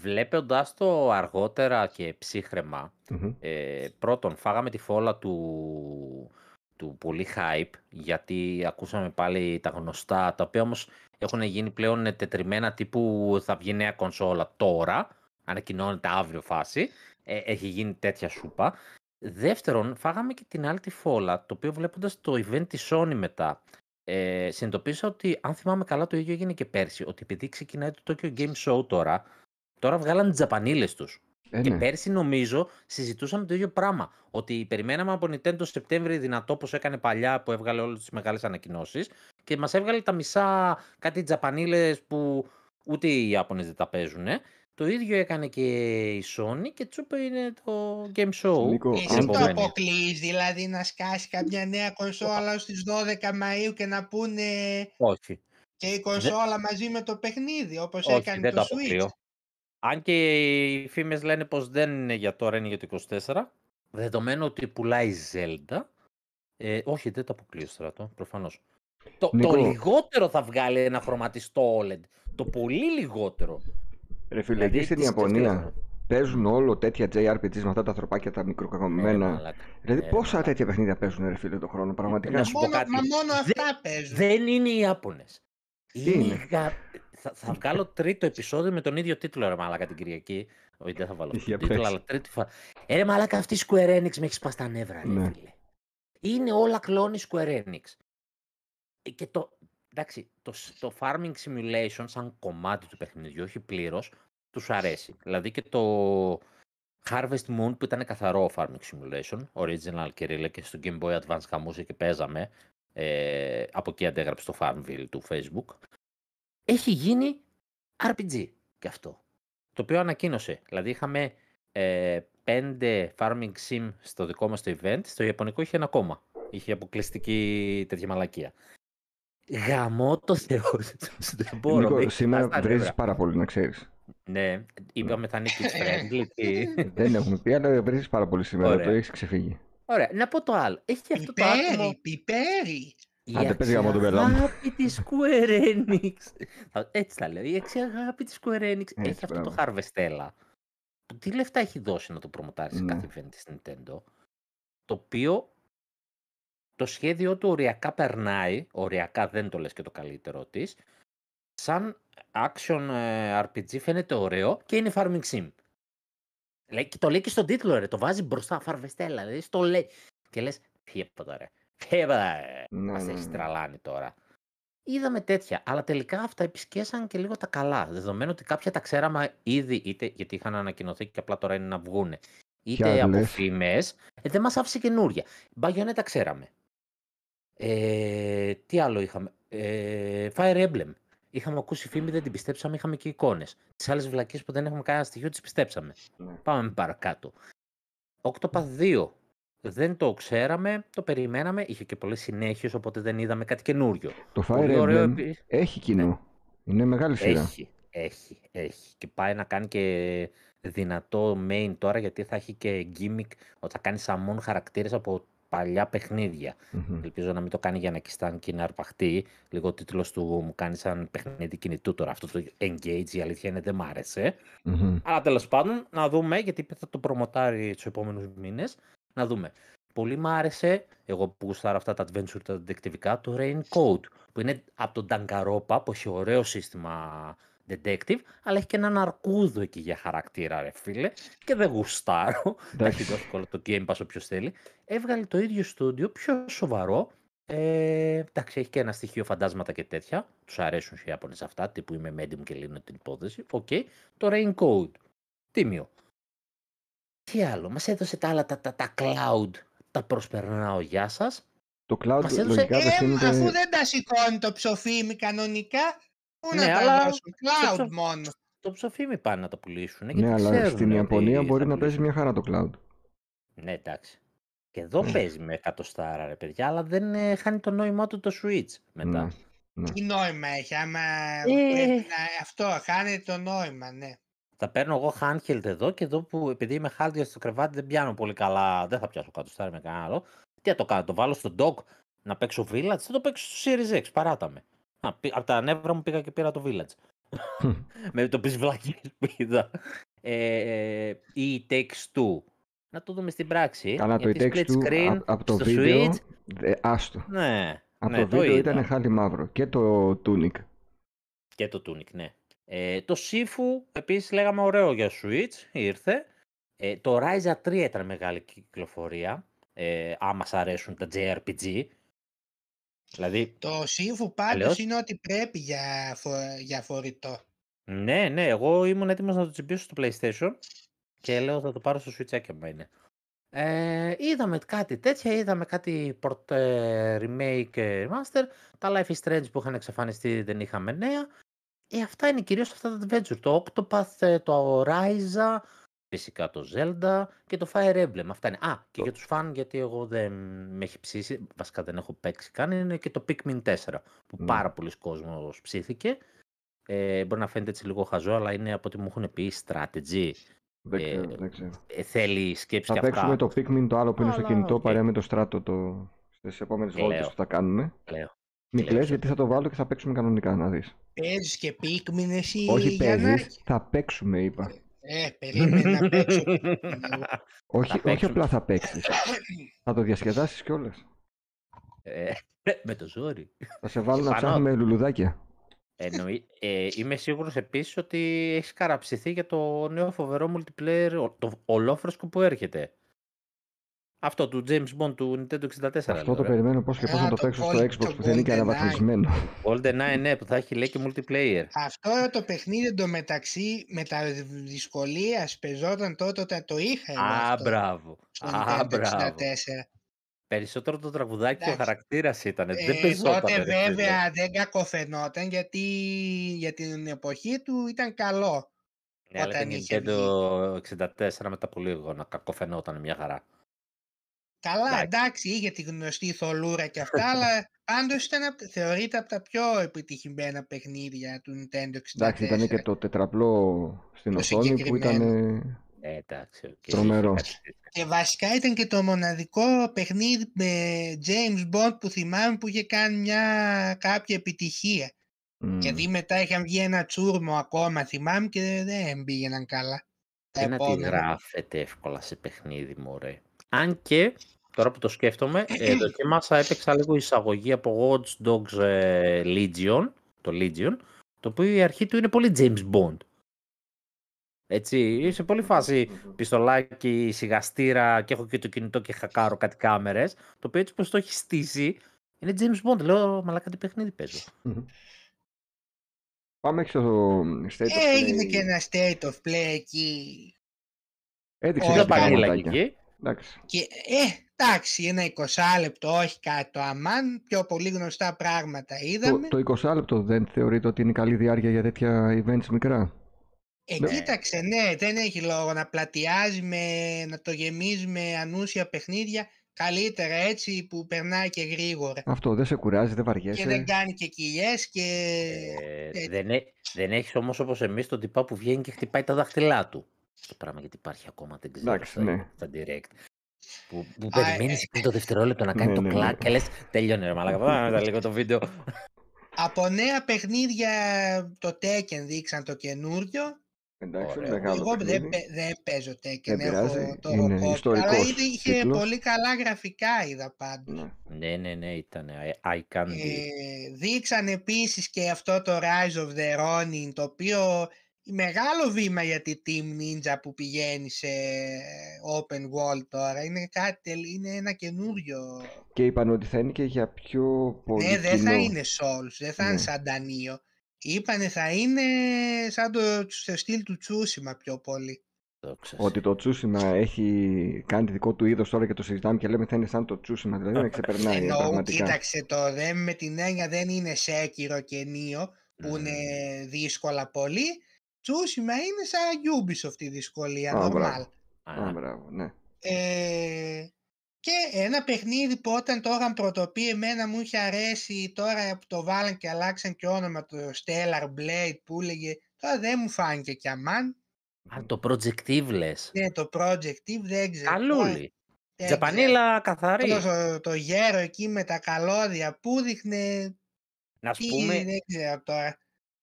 βλέποντας το αργότερα και ψύχρεμα, μμμ. Ε, πρώτον, φάγαμε τη φόλα του, του πολύ hype, γιατί ακούσαμε πάλι τα γνωστά, τα οποία όμως έχουν γίνει πλέον τετριμένα τύπου θα βγει νέα κονσόλα τώρα, ανακοινώνεται αύριο φάση, ε, έχει γίνει τέτοια σούπα. Δεύτερον, φάγαμε και την άλλη τη φόλα, το οποίο βλέποντας το event της Sony μετά, ε, συνειδητοποίησα ότι αν θυμάμαι καλά το ίδιο έγινε και πέρσι, ότι επειδή ξεκινάει το Tokyo Game Show τώρα, τώρα βγάλαν τις τζαπανίλες τους. Ε, Και ναι. πέρσι νομίζω συζητούσαμε το ίδιο πράγμα. Ότι περιμέναμε από Nintendo Σεπτέμβρη δυνατό όπως έκανε παλιά που έβγαλε όλες τις μεγάλες ανακοινώσεις και μας έβγαλε τα μισά κάτι τζαπανίλες που ούτε οι Ιάπωνες δεν τα παίζουν. Το ίδιο έκανε και η Sony και τσούπε είναι το Game Show. Νίκο, Εσύ αν το το- αποκλείς δηλαδή να σκάσει κάποια νέα κονσόλα στις 12 Μαΐου και να πούνε Όχι. και η κονσόλα μαζί με το παιχνίδι όπως Όχι, έκανε δεν το το Switch. αποκλείω. Αν και οι φήμες λένε πως δεν είναι για τώρα, είναι για το 24. Δεδομένου ότι πουλάει Zelda. Ε, όχι, δεν το αποκλείω στρατό, προφανώς. Το, το Νίκο. λιγότερο θα βγάλει ένα χρωματιστό OLED. Το πολύ λιγότερο. Ρε φίλε, Δηλαδή, εκεί στην τι σκέφτηκες Ιαπωνία, να- παίζουν όλο τέτοια JRPGs με αυτά τα ανθρωπάκια τα Ναι, ρε μικροκαγωμένα. μαλάκα. δηλαδή, Ναι, ρε πόσα μαλάκα. τέτοια παιχνίδια παίζουν, ρε φίλε, το χρόνο, πραγματικά; Να σου πω Μόνο, κάτι. μα μόνο Δε- αυτά παίζουν. Δεν είναι οι Ιάπωνες. Τι Είναι, είναι; γα- θα, θα βγάλω τρίτο επεισόδιο με τον ίδιο τίτλο, ρε μαλάκα, την Κυριακή. Όχι, δεν θα βάλω αυτό Για τον τίτλο, πες. αλλά τρίτη φορά. Ε, ρε μαλάκα, αυτή η Square Enix με έχει σπάσει τα νεύρα, ρε Ναι. φίλε. Είναι όλα κλόνη Square Enix. Ε, Και το, εντάξει, το, σ- το Farming Simulation σαν κομμάτι του παιχνιδιού, όχι πλήρως, τους αρέσει. Δηλαδή και το Harvest Moon που ήταν καθαρό Farming Simulation, original και ρίλε και στο Game Boy Advance χαμούσε και παίζαμε, ε, από εκεί αντέγραψε το Farmville του Facebook, έχει γίνει RPG και αυτό. Το οποίο ανακοίνωσε. Δηλαδή είχαμε ε, πέντε Farming Sim στο δικό μας το event, στο Ιαπωνικό είχε ένα ακόμα. Είχε αποκλειστική τέτοια μαλακία. Γαμώ το Θεό. Δεν μπορώ. με Νίκο, έχει σήμερα σπάσει τα βρίζεις νεύρα. πάρα πολύ, να ξέρεις. Ναι, είπαμε θα είναι kids friendly. τι. Δεν έχουμε πει, αλλά βρίζεις πάρα πολύ σήμερα. Ωραία. Το έχεις ξεφύγει. Ωραία, να πω το άλλο. Έχει αυτό το άτομο. Πιπέρι, πιπέρι. Η Άντε, πες γάμο τον πελά μου. αγάπη της Square Enix. Θα- Έτσι τα λέω. Η αξιαγάπη της Square Enix έχει αυτό το μπράβο. Harvestella. Που τι λεφτά έχει δώσει να το προμοτάρεις σε Ναι. κάθε event της Nintendo. Το οποίο το σχέδιο του οριακά περνάει, οριακά δεν το λες και το καλύτερό της, σαν action ε, RPG φαίνεται ωραίο και είναι farming sim. Λέει, και το λέει και στον τίτλο ρε, το βάζει μπροστά Harvestella, δηλαδή στο λέει. Και λες, τίποτα ρε, τίποτα ρε. Ναι, Μας ναι, έχεις ναι. τραλάνει τώρα. Είδαμε τέτοια, αλλά τελικά αυτά επισκέσαν και λίγο τα καλά. Δεδομένου ότι κάποια τα ξέραμε ήδη, είτε γιατί είχαν ανακοινωθεί και απλά τώρα είναι να βγούνε, είτε Ποια από λες; φήμες, ε, δεν μας άφησε καινούρια. Bayonetta ξέραμε. Ε, τι άλλο είχαμε; Ε, Fire Emblem. Είχαμε ακούσει φήμη, δεν την πιστέψαμε, είχαμε και εικόνες. Τις άλλες βλακίες που δεν έχουμε κανένα στοιχείο, τις πιστέψαμε. Ναι. Πάμε παρακάτω. Octopath 2. Δεν το ξέραμε, το περιμέναμε, είχε και πολλές συνέχειες, οπότε δεν είδαμε κάτι καινούριο. Το Fire Πολύ ωραίο Emblem επί- έχει κοινό. Είναι μεγάλη σειρά. Έχει, έχει, έχει. Και πάει να κάνει και δυνατό main τώρα, γιατί θα έχει και gimmick ότι θα κάνει summon χαρακτήρες από παλιά παιχνίδια. Μμμ. Ελπίζω να μην το κάνει για να κιστάν και να αρπαχτεί. Λίγο ο τίτλος του μου κάνει σαν παιχνίδι κινητού τώρα. Αυτό το Engage η αλήθεια είναι δεν μ' άρεσε. Μμμ. Αλλά τέλος πάντων, να δούμε, γιατί θα το προμοτάρει τους επόμενους μήνες. Να δούμε. Πολύ μ' άρεσε, εγώ που γουστάρω αυτά τα adventure τα detectivικά, το Rain Code, που είναι από τον Danganronpa, που έχει ωραίο σύστημα detective, αλλά έχει και έναν αρκούδο εκεί για χαρακτήρα, ρε φίλε, και δεν γουστάρω. Θα έχει Εντάξει. δώσει όλο το Game Pass όποιος θέλει. Έβγαλε το ίδιο στούντιο, πιο σοβαρό. Ε, εντάξει, έχει και ένα στοιχείο φαντάσματα και τέτοια. Τους αρέσουν οι Ιάπωνες αυτά, τύπου είμαι medium και λύνω την υπόθεση. Οκ. Το Rain Code. Τίμιο. Τι άλλο, μας έδωσε τα άλλα, τα, τα, τα cloud. Τα προσπερνάω, γεια σας. Το cloud Μας έδωσε- λογικά Ε, απευθύνεται. αφού δεν τα σηκώνει το ψοφίμι κανονικά, πού Ναι, να αλλά τα δώσουν. Cloud ψο- μόνο. Το ψοφίμι πάνε να το πουλήσουν. Ναι, αλλά στην Ιαπωνία μπορεί να παίζει μια χαρά το cloud. Ναι, εντάξει. Και εδώ παίζει με εκατοστάρα, ρε παιδιά, αλλά δεν ε, χάνει το νόημά του το Switch μετά. Ναι. Ναι. Τι νόημα έχει, άμα Ε. πρέπει να... Αυτό, χάνει το νόημα, ναι. Θα παίρνω εγώ handheld εδώ και εδώ που επειδή είμαι hardware στο κρεβάτι δεν πιάνω πολύ καλά, δεν θα πιάσω κάτω στάρι με κανένα άλλο. Τι θα το κάνω, το βάλω στο dock να παίξω Village, θα το παίξω στο Series X, παράτα με. Α, πή- από τα νεύρα μου πήγα και πήρα το Village. με το πεις βλακίες που είδα. Ε, ή Takes Two. Να το δούμε στην πράξη. Καλά, το γιατί e split του screen από το στο βίντεο. Switch, ε, άστο. ναι, Από ναι, το βίντεο είδα. ήταν χάλι μαύρο. Και το Tunic. Και το Tunic, ναι. Ε, το Sifu, επίσης λέγαμε ωραίο για Switch, ήρθε. Ε, το Ryza 3 ήταν μεγάλη κυκλοφορία, ε, άμα σ' αρέσουν τα JRPG. Δηλαδή, Το σύμφου πάντως Αλλιώς- είναι ότι πρέπει για, φο- για φορητό. ναι, ναι, εγώ ήμουν έτοιμος να το τσιμπήσω στο PlayStation και λέω θα το πάρω στο Switch άμα είναι. Ε, είδαμε κάτι τέτοια, είδαμε κάτι port, ε, remake και remaster. Τα Life is Strange που είχαν εξαφανιστεί δεν είχαμε νέα. Ε, αυτά είναι κυρίως αυτά τα adventure. Το Octopath, ε, το Ryza, φυσικά το Zelda και το Fire Emblem. Αυτά είναι. Α, και για τους φαν, γιατί εγώ δεν με έχει ψήσει, βασικά δεν έχω παίξει καν, είναι και το Pikmin 4, που Ναι. πάρα πολλοί κόσμος ψήθηκε. Ε, μπορεί να φαίνεται έτσι λίγο χαζό, αλλά είναι από ό,τι μου έχουν πει strategy. Δεν Ε, ξέρω, δεν ξέρω. Ε, θέλει σκέψη Θα και παίξουμε αυτά. το Pikmin το άλλο που είναι στο Αλλά, κινητό οκ. παρέα με τον Στράτο το... στις επόμενες Κλαίω. βόλτες που θα κάνουμε. Λέω. Μην Κλαίω κλαις σε γιατί θα το βάλω και θα παίξουμε κανονικά να δεις. Παίζεις και Pikmin εσύ, Όχι Γιαννάκη. παίζεις, θα παίξουμε είπα. Ε, περίμενε να παίξω. Όχι, όχι παίξουν. απλά θα παίξεις. θα το διασκεδάσεις κιόλας. Ε, με το ζόρι. Θα σε βάλω να Πάνω. ψάχνουμε λουλουδάκια. Εννοεί, ε, είμαι σίγουρος επίσης ότι έχεις καραψηθεί για το νέο φοβερό multiplayer, ο- το ολόφρεσκο που έρχεται. Αυτό του James Bond του Nintendo 64. Αυτό λέω, το ρε. περιμένω πώς και πώς Α, να το το παίξω στο Gold- Xbox το που θα είναι και GoldenEye. αναβαθμισμένο. GoldenEye, ναι, που θα έχει λέει και multiplayer. Αυτό το παιχνίδι εντωμεταξύ με τα δυσκολία παιζόταν τότε όταν το είχα εγώ Α, αυτό μπράβο. στο Α, Nintendo μπράβο. 64. Περισσότερο το τραγουδάκι και ο Εντάξει. χαρακτήρας ήταν. δεν Ε, πεζόταν. τότε ρε φίλε. βέβαια δεν κακοφαινόταν γιατί για την εποχή του ήταν καλό. Ναι, αλλά όταν και είχε Nintendo 64 μετά από λίγο να κακοφαινόταν μια χαρά. Καλά, Εντάξει. εντάξει, είχε τη γνωστή θολούρα και αυτά, αλλά πάντως ήταν, απ' θεωρείται από τα πιο επιτυχημένα παιχνίδια του Nintendo 64. Εντάξει, ήταν και το τετραπλό στην Το οθόνη που ήταν. συγκεκριμένο. Ε, εντάξει, οκ, Τρομερός. είχε κάτι τέτοιο. Και βασικά ήταν και το μοναδικό παιχνίδι με James Bond που θυμάμαι που είχε κάνει μια κάποια επιτυχία. μ, Γιατί μετά είχαν βγει ένα τσούρμο ακόμα, θυμάμαι, και δεν πήγαιναν καλά. Τα Και να τη επόμενα. γράφετε εύκολα σε παιχνίδι, μωρέ. Αν και, τώρα που το σκέφτομαι, ε, δοκίμασα, έπαιξα λίγο εισαγωγή από Watch Dogs ε, Legion, το Legion, το οποίο η αρχή του είναι πολύ James Bond. Έτσι, είσαι πολύ φάση πιστολάκι, σιγαστήρα και έχω και το κινητό και χακάρω κάτι κάμερες, το οποίο έτσι πως το έχεις στήσει, είναι James Bond. Λέω, μαλάκα τι παιχνίδι παίζω. μ. Πάμε και στο State of Ε, έγινε Play. και ένα state of play εκεί. Έδειξε Όχι, Δεν κάποια πανίλα πανήλα πραγματάκια. εκεί. Εντάξει. Και, ε, εντάξει, ένα 20 λεπτό, όχι κάτι το αμάν, πιο πολύ γνωστά πράγματα Το, είδαμε. το 20 λεπτό δεν θεωρείτε ότι είναι καλή διάρκεια για τέτοια events μικρά; Ε, Ναι. κοίταξε, ναι, δεν έχει λόγο να πλατιάζει με, να το γεμίζει με ανούσια παιχνίδια. Καλύτερα έτσι που περνάει και γρήγορα. Αυτό δεν σε κουράζει, δεν Και βαριέσαι. δεν κάνει και κοιλιές και... Ε, ε, δεν, έ- δεν έχεις όμως όπως εμείς τον τυπά που βγαίνει και χτυπάει τα δάχτυλά του. Το πράγμα γιατί υπάρχει ακόμα, δεν ξέρω. Εντάξει, στα, ναι. στα direct. Που, που Α, περιμένεις ε, εκείνο το δευτερόλεπτο να κάνει Ναι, το ναι, ναι. κλακ και λες: Τελειώνει ρε Μαλάκα. Πάμε μετά λίγο το βίντεο. Από νέα παιχνίδια το Tekken δείξαν το καινούριο. Εντάξει, Ωραίο. μεγάλο Εγώ δεν, παιχνίδι. παι- δεν παίζω Tekken, Δεν έχω πειράζει, το είναι Robocop, αλλά ιστορικός είδε, είχε τίτλος. πολύ καλά γραφικά είδα πάντως. Ναι. ναι, ναι, ναι, ήταν eye candy. Ε, δείξαν επίσης και αυτό το Rise of the Ronin, το οποίο μεγάλο βήμα για τη Team Ninja που πηγαίνει σε open world τώρα. Είναι, κάτι, τελ- είναι ένα καινούριο. Και είπαν ότι θα είναι και για πιο πολύ ναι, δεν θα κοινό. είναι Souls, δεν θα Ναι. είναι σαν Daniel. Είπανε θα είναι σαν το στο στυλ του Τσούσιμα πιο πολύ. Το ξέρω. Ότι το Τσούσιμα έχει κάνει τη δικό του είδος τώρα και το συζητάμε και λέμε θα είναι σαν το Τσούσιμα. Δηλαδή να ξεπερνάει Εννοώ, πραγματικά. κοίταξε το, δεν με την έννοια δεν είναι Σέκυρο και Νίο που είναι δύσκολα πολύ. Τσούσιμα είναι σαν Ubisoft η δυσκολία, Α, normal. μπράβο. Α, Α, μπράβο, ναι. Ε, και ένα παιχνίδι που όταν το είχαν πρωτοπεί εμένα μου είχε αρέσει τώρα που το βάλαν και αλλάξαν και όνομα το Stellar Blade που έλεγε τώρα δεν μου φάνηκε κι αμάν. Α, το Projective λες. Ναι, το Projective δεν ξέρω. Καλούλη. δεν ξέρω. Τζαπανίλα καθαρή. Αυτός το, το γέρο εκεί με τα καλώδια που δείχνε Να σου τι πούμε, δεν ξέρω τώρα.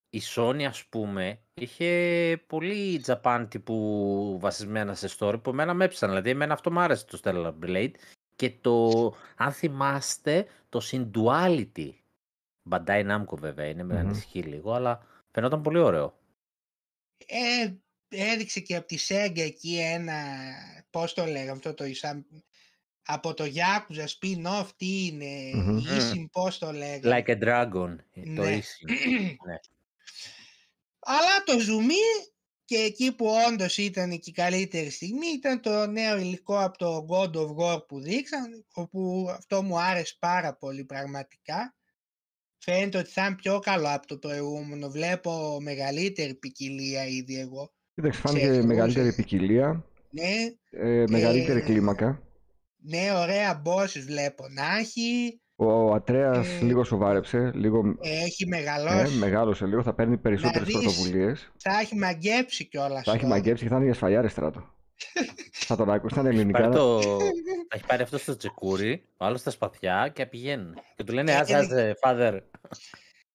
η Sony ας πούμε είχε πολύ Japan τύπου βασισμένα σε story που εμένα με έψησαν. Δηλαδή εμένα αυτό μου άρεσε το Stellar Blade και το, αν θυμάστε, το Synduality. Bandai Namco βέβαια είναι, με Μμμ. ανησυχεί λίγο, αλλά φαινόταν πολύ ωραίο. Ε, έδειξε και από τη Sega εκεί ένα, πώς το λέγαμε αυτό το σαν, από το Yakuza spin-off τι είναι, Μμμ. Ishin πώς το λέγαμε. Like a Dragon, ε, το Ναι. Ishin. ναι. Αλλά το zoom και εκεί που όντως ήταν και η καλύτερη στιγμή ήταν το νέο υλικό από το God of War που δείξαν, όπου αυτό μου άρεσε πάρα πολύ πραγματικά. Φαίνεται ότι θα είναι πιο καλό από το προηγούμενο. Βλέπω μεγαλύτερη ποικιλία ήδη εγώ. Κοίταξε, φάνηκε Ξέρεις, μεγαλύτερη μπορούσε- ποικιλία, Ναι, ε, μεγαλύτερη Ε, κλίμακα. ναι, ωραία bosses βλέπω να έχει. Ο Ατρέας ε, λίγο σοβάρεψε, λίγο Έχει ε, μεγαλώσει. μεγάλωσε λίγο, θα παίρνει περισσότερες δεις. πρωτοβουλίες. Θα έχει μαγκέψει κιόλας. Θα έχει μαγκέψει και θα είναι για σφαλιάρες στράτο. θα τον ακούσει στα ελληνικά. Πάρει το... θα έχει πάρει αυτό στο τσεκούρι, ο άλλος στα σπαθιά και πηγαίνουν. Και του λένε, Ε, ας, ας, ε, father.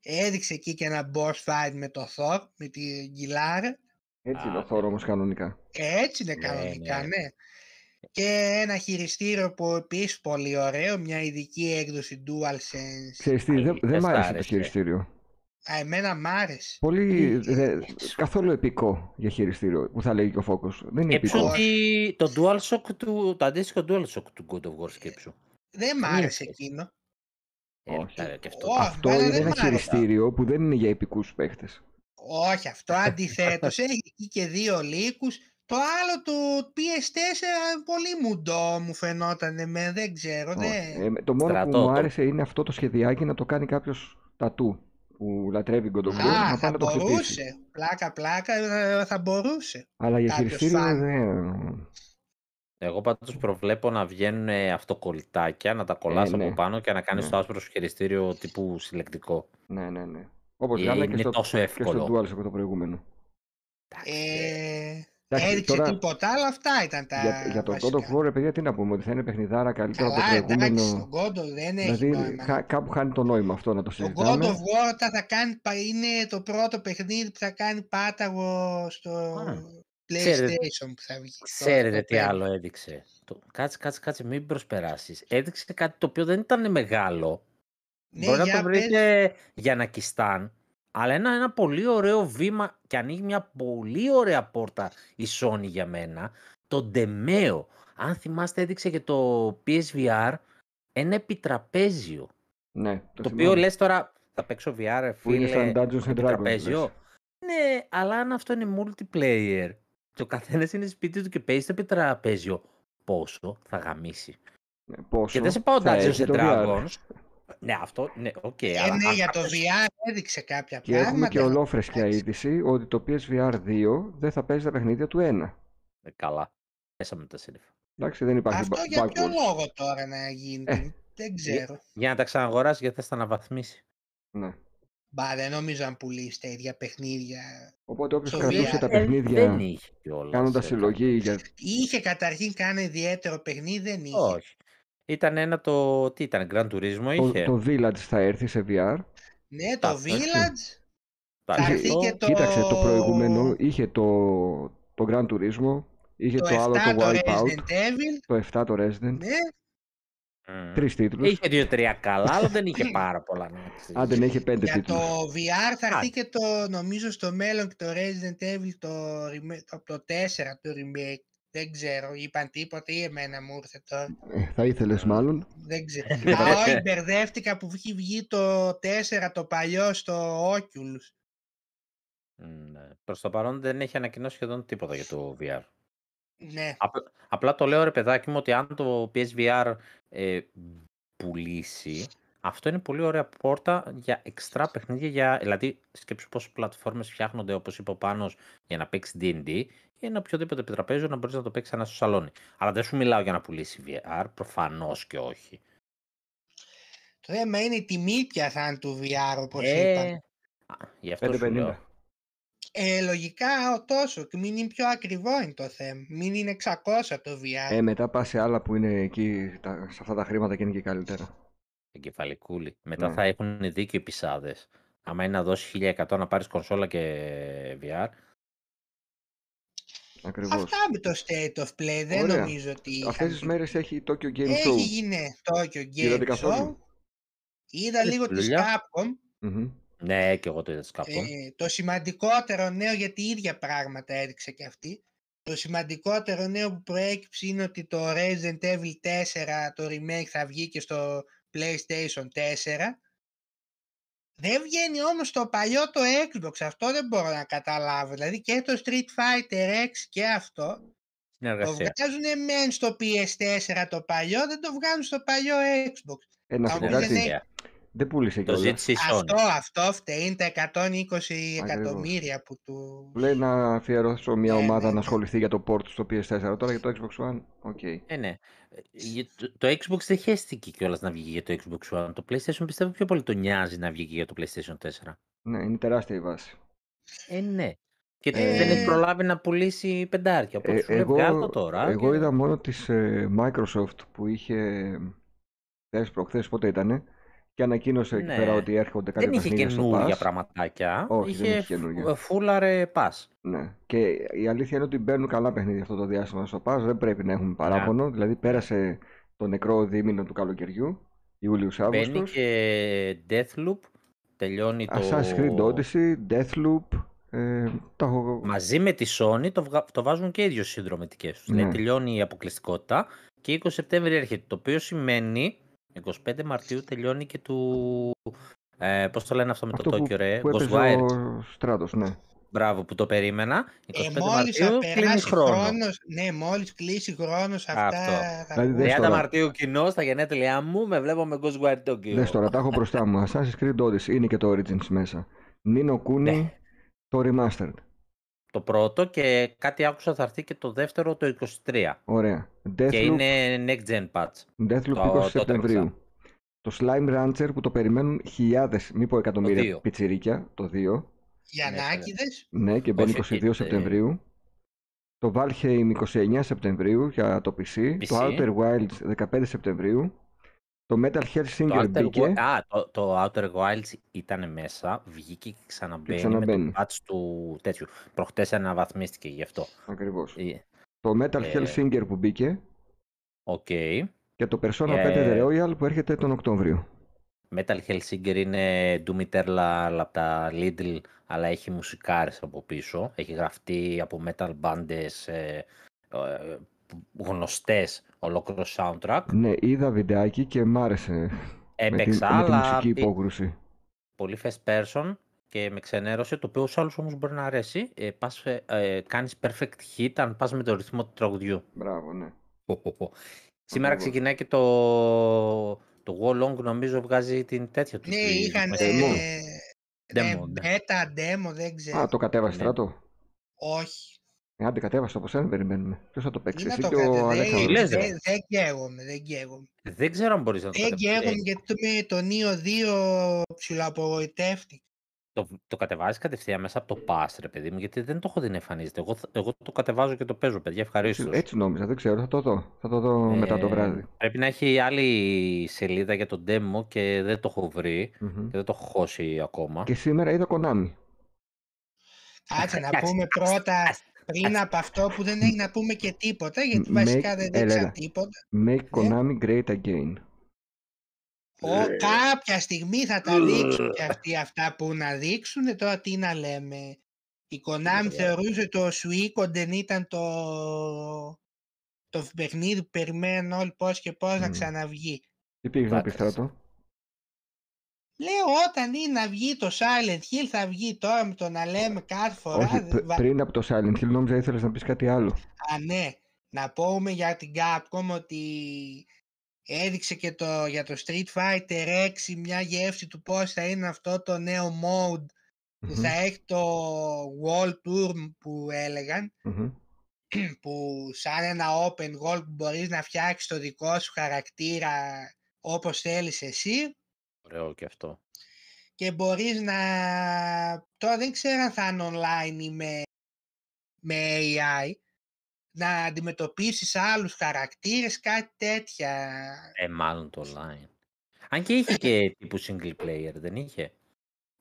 Έδειξε εκεί και ένα boss fight με το Thor, με την Γκυλάρα. Έτσι είναι Α, ο Θόρο ναι. όμως κανονικά. Έτσι είναι Ναι, κανονικά, ναι. ναι. Και ένα χειριστήριο που επίσης πολύ ωραίο, μια ειδική έκδοση DualSense. Ξέρεις τι, δεν, Αλήθεια, δεν μ' σ' άρεσε το άρεσε. χειριστήριο. Α, εμένα μ' άρεσε. Πολύ, Τι- δε- καθόλου επικό για χειριστήριο που θα λέγει και ο Φόκος. Δεν είναι Σκέψου επικό. ότι το DualShock του, το αντίστοιχο DualShock του God of War σκέψου. Δεν μ' Καμία άρεσε σχέση. εκείνο. Ε, Όχι. τα- και αυτό. Όχι. Αυτό εμένα είναι δεν ένα μ' άρεσε. χειριστήριο που δεν είναι για επικούς παίχτες. Όχι, αυτό αντιθέτως. έχει εκεί και δύο λύκους. Το άλλο του PS4 πολύ μουντό μου φαινόταν εμένα, δεν ξέρω. Όχι. Δεν... Ε, το μόνο Στρατό, που μου το- άρεσε είναι αυτό το σχεδιάκι να το κάνει κάποιος τατού που λατρεύει God of War, Α, να θα πάει να το χτυπήσει. μπορούσε. Πλάκα, πλάκα, ε, θα μπορούσε. Αλλά για κάποιος χειριστήριο φαν. δεν. Εγώ πάντως προβλέπω να βγαίνουν αυτοκολλητάκια, να τα κολλάς ναι. από πάνω και να κάνεις Ναι. το άσπρο σου χειριστήριο τύπου συλλεκτικό. Ναι, ναι, ναι. Όπως Ε, κάνανε και είναι στο, τόσο και στο εύκολο. DualShock το προηγούμενο. Εντάξει, Ε, Εντάξει, έδειξε τώρα- τίποτα άλλο, αυτά ήταν τα Για, για το God βασικά. of War, ρε παιδιά, τι να πούμε, ότι θα είναι παιχνιδάρα καλύτερα από το Καλά, εντάξει, προηγούμενο. τον God of δεν έχει Δηλαδή, νόημα. χα- κάπου χάνει το νόημα αυτό να το Το God συζητάμε. of War θα, θα κάνει, πα- είναι το πρώτο παιχνίδι που θα κάνει πάταγο στο Α, PlayStation ξέρετε- που θα βγει. το- Ξέρετε το τι πέμπτο. άλλο έδειξε. Το... Κάτσε, κάτσε, κάτσε, μην προσπεράσεις. Έδειξε κάτι το οποίο δεν ήταν μεγάλο. Ναι, Μπορεί να για το πες. βρείτε για να κιστάν, αλλά ένα, ένα πολύ ωραίο βήμα και ανοίγει μια πολύ ωραία πόρτα η Sony για μένα. Το Demeo. Αν θυμάστε έδειξε και το PSVR ένα επιτραπέζιο. Ναι, Το, το οποίο θυμάμαι. λες τώρα θα παίξω VR, ρε Που είναι φίλε, σαν Dungeons and Dragons. επιτραπέζιο. λες. Ναι, αλλά αν αυτό είναι multiplayer και ο καθένας είναι σπίτι του και παίζει στο επιτραπέζιο, πόσο θα γαμήσει. Ναι, πόσο Και δεν σε πάω θα Dungeons έχει and το VR. Dragons. Ναι, αυτό, ναι, οκ. Ε, αλλά ναι, αν για το κάποιος- VR έδειξε κάποια Και έχουμε και πράγματα. ολόφρεσκια Εντάξει. είδηση ότι το PSVR 2 δεν θα παίζει τα παιχνίδια του 1. Ε, καλά. Μέσα με τα σύννεφα. Εντάξει, δεν υπάρχει Αυτό ba- για ποιο backwards. λόγο τώρα να γίνει. Ε. Δεν ξέρω. Για να τα ξαναγοράσει γιατί θα στα αναβαθμίσει. Ναι. Μπα, δεν νομίζω αν πουλήσει τα ίδια παιχνίδια. Οπότε όποιος Στο κρατούσε VR. τα Ε, δεν παιχνίδια είχε κιόλας. κάνοντας συλλογή για. Είχε καταρχήν κάνει ιδιαίτερο παιχνίδι, δεν είχε. Όχι. Ήταν ένα το. Τι ήταν, Grand Turismo Το, είχε; το Village θα έρθει σε VR. Ναι, το Εντάξει, Village. Εντάξει, θα έρθει αυτό- και το- Κοίταξε, το προηγούμενο είχε το, το Gran Turismo, είχε Το το, 7 άλλο το το Wipeout, Resident Evil. το 7 το Resident. Ναι, Μμ. Τρεις τίτλους. Είχε δύο-τρία καλά, αλλά δεν είχε πάρα πολλά. να ξέρεις. Αν δεν είχε πέντε για τίτλους. το VR θα έρθει Άντε. και το, νομίζω στο μέλλον και το Resident Evil το, remake- το, το 4 το remake. Δεν ξέρω, είπαν τίποτα ή εμένα μου ήρθε τώρα. Ε, θα ήθελες μάλλον; Δεν ξέρω. Α, όχι, μπερδεύτηκα που έχει βγει το 4 το παλιό στο Oculus. Ναι. Προς το παρόν δεν έχει ανακοινώσει σχεδόν τίποτα για το VR. Ναι, Απλά, απλά το λέω ρε παιδάκι μου ότι αν το PSVR ε, πουλήσει, αυτό είναι πολύ ωραία πόρτα για εξτρά παιχνίδια. Για, δηλαδή, σκέψου πόσες πλατφόρμες φτιάχνονται, όπως είπε ο Πάνος, για να παίξεις D&D ή ένα οποιοδήποτε επιτραπέζιο να μπορείς να το παίξεις ένα στο σαλόνι. Αλλά δεν σου μιλάω για να πουλήσεις VR, προφανώς και όχι. το θέμα είναι η τιμή πια θα είναι του VR όπως Ε, είπαν. α, γι' αυτό σου 5,50. λέω. Ε, λογικά ο τόσο και μην είναι πιο ακριβό είναι το θέμα. Μην είναι 600 το VR. Ε, μετά πας σε άλλα που είναι εκεί, τα, σε αυτά τα χρήματα και είναι και καλύτερα. Εγκεφαλικούλη. Μετά Ναι. θα έχουν δίκιο οι πισάδες. Άμα είναι να δώσει 1100 να πάρεις κονσόλα και VR, Ακριβώς. Αυτά με το State of Play δεν Ωραία. νομίζω ότι Αυτές είχαν τις πει- μέρες έχει Tokyo Game Έχει Show. γίνει Tokyo Είδατε Game καθόλου; Show. Είδα λίγο της δουλειά. Capcom. Μμμ. ναι και εγώ το είδα κάπου. Ε, το σημαντικότερο νέο, γιατί ίδια πράγματα έδειξε και αυτή. Το σημαντικότερο νέο που προέκυψε είναι ότι το Resident Evil 4, το remake θα βγει και στο PlayStation 4. Δεν βγαίνει όμως το παλιό το Xbox, αυτό δεν μπορώ να καταλάβω. Δηλαδή και το Street Fighter X και αυτό το Συνεργασία. βγάζουν μεν στο PS4 το παλιό, δεν το βγάζουν στο παλιό Xbox. Ε, να Θα σου πω μου πεις, κάτι. ναι, Συνεργασία. Δεν πούλησε Το κιόλας. ζήτησε η Αυτό, Sony. αυτό φταίει, είναι τα 120 εκατομμύρια που του... Του λέει να αφιερώσω μια Ναι, ομάδα ναι, να ναι. ασχοληθεί για το port στο PS4. Τώρα για το Xbox One, οκ. Ε, ναι. Ε, για Το, το Xbox δεν χέστηκε κιόλας να βγει για το Xbox One. Το PlayStation πιστεύω πιο πολύ το νοιάζει να βγει και για το PlayStation 4. Ναι, είναι τεράστια η βάση. Ε, ναι. Και Ε, δεν έχει προλάβει να πουλήσει πεντάρια. Οπότε Ε, σου λέει βγάλ' το τώρα. εγώ και- είδα μόνο της ε, Microsoft που είχε χθες προχθές πότε ήτανε Και ανακοίνωσε εκεί Ναι. πέρα ότι έρχονται κάποια Δεν είχε παιχνίδια στο καινούργια Pass. πραγματάκια. Όχι, δεν είχε είχε καινούργια. φ- φούλαρε pass. Ναι. Και η αλήθεια είναι ότι μπαίνουν καλά παιχνίδια αυτό το διάστημα στο Pass. Δεν πρέπει να έχουμε παράπονο. Δηλαδή πέρασε το νεκρό δίμηνο του καλοκαιριού, Μπαίνει Ιούλιος-Αύγουστος. και Deathloop. Τελειώνει το... Assassin's Creed Odyssey, Deathloop. Ε, τα έχω... Μαζί με τη Sony το, βγα- το βάζουν και οι ίδιοι στις συνδρομητικές τους. Ναι. Δηλαδή τελειώνει η αποκλειστικότητα και 20 Σεπτέμβρη έρχεται. Το οποίο σημαίνει 25 Μαρτίου τελειώνει και του... Ε, πώς το λένε αυτό με Αυτό το που, Tokyo, ρε. που έπαιζε Ghostwire. ο Στράτος, ναι. Μπράβο που το περίμενα. 25 Ε, μόλις θα Μαρτίου κλείνει περάσει χρόνος. χρόνος, ναι, μόλις κλείσει χρόνος αυτά Αυτό. θα Δηλαδή, βγουν. δες 30 τώρα. Μαρτίου κοινό στα γενέθλιά μου με βλέπω με Ghostwire Tokyo. Δες τώρα, τα έχω μπροστά μου. Assassin's Creed Odyssey είναι και το Origins μέσα. Nino Kuni, Ναι. το Remastered. Το πρώτο και κάτι άκουσα θα έρθει και το δεύτερο το 23. Ωραία. Και Deathloop, είναι next gen patch. Deathloop το- 20 το Σεπτεμβρίου. Το Slime Rancher που το περιμένουν χιλιάδες, μη πω εκατομμύρια δύο. πιτσιρίκια, το 2. Γιαννάκηδες. Ναι, και μπαίνει Όχι, 22 ε, Σεπτεμβρίου. Το Valheim 29 Σεπτεμβρίου για το PC. Το PC. Outer Wilds 15 Σεπτεμβρίου. Το Metal Το Hellsinger Outer, μπήκε. Wi- Α, το, το Outer Wilds ήταν μέσα, βγήκε και ξαναμπαίνει, ξαναμπαίνει. με το patch του τέτοιου. Προχτές αναβαθμίστηκε γι' αυτό. Ακριβώς. Ε, Το Metal Ε. Hellsinger που μπήκε. Οκ. Και το Persona Ε. 5 The Royal που έρχεται τον Οκτώβριο. Metal Hellsinger είναι Doom Eternal από τα Lidl, αλλά έχει μουσικάρες από πίσω. Έχει γραφτεί από metal bands ε, ε, γνωστές ολόκληρο soundtrack. Ναι, είδα βιντεάκι και μ' άρεσε με τη, Έπαιξα, με τη αλλά μουσική πι- υπόκρουση. πολύ first person και με ξενέρωσε, το οποίο σε άλλους όμως μπορεί να αρέσει. Ε, πας, ε, ε, κάνεις perfect hit αν πας με το ρυθμό του τραγουδιού. Μπράβο, ναι. Πω, πω, πω. Σήμερα Ακριβώς. ξεκινάει και το, το Wolong νομίζω βγάζει την τέτοια τους. Ναι, τη- είχαν με- Demo. ναι, Demo, ναι. beta, demo, δεν ξέρω. Α, το κατέβασε Ναι. στράτο. Όχι. Ε, άντε κατέβασε από σένα, περιμένουμε. Ποιος θα το παίξει, Ή να εσύ το και κατε- ο δεν- Αλέξανδρος. Τι λες, ρε. Δεν δεν καίγομαι, δεν καίγομαι. Δεν ξέρω αν μπορείς να το Δεν κατεβάσεις. καίγομαι Ε, γιατί το, με το Neo 2 ψιλοαπογοητεύτηκα. το, το κατεβάζεις κατευθείαν μέσα από το pass, ρε παιδί μου, γιατί δεν το έχω δει να εμφανίζεται. Εγώ, θα- εγώ το κατεβάζω και το παίζω, παιδιά, ευχαρίστως. Έτσι νόμιζα, δεν ξέρω, θα το δω. Θα το δω μετά το βράδυ. Πρέπει να έχει άλλη σελίδα για το demo και δεν το έχω βρει Μμμ. και δεν το έχω χώσει ακόμα. Και σήμερα είδα Konami. Κάτσε να Κάτσε, πούμε κάτσε, πρώτα κάτσε, πριν κάτσε. από αυτό που δεν έχει να πούμε και τίποτα, γιατί Make- βασικά δεν έλα, δείξα έλα. τίποτα. Make Ναι. Konami great again. Ο, Ε. κάποια στιγμή θα τα δείξουν και αυτοί αυτά που να δείξουν. Τώρα τι να λέμε. Η Konami θεωρούσε το Suikoden ήταν το, το παιχνίδι που περιμένουν όλοι πώς και πώς να Μμ. ξαναβγεί. Τι πήγες να πεις Κάτσε. Στράτο. Λέω όταν είναι να βγει το Silent Hill θα βγει τώρα με το να λέμε κάθε φορά. Όχι, δε- πρι- βα- πριν από το Silent Hill νόμιζα ήθελες να πεις κάτι άλλο. Α, ναι. Να πούμε για την Capcom ότι έδειξε και το, για το Street Fighter 6 μια γεύση του πώς θα είναι αυτό το νέο mode που Μμμ, θα έχει το Wall Tour που έλεγαν μμμ. που σαν ένα open world που μπορείς να φτιάξεις το δικό σου χαρακτήρα όπως θέλεις εσύ Ωραίο και αυτό. και μπορείς να... Τώρα δεν ξέρω αν θα είναι online ή με, με AI να αντιμετωπίσεις άλλους χαρακτήρες, κάτι τέτοια. Ε, μάλλον το online. Αν και είχε και τύπου single player, δεν είχε.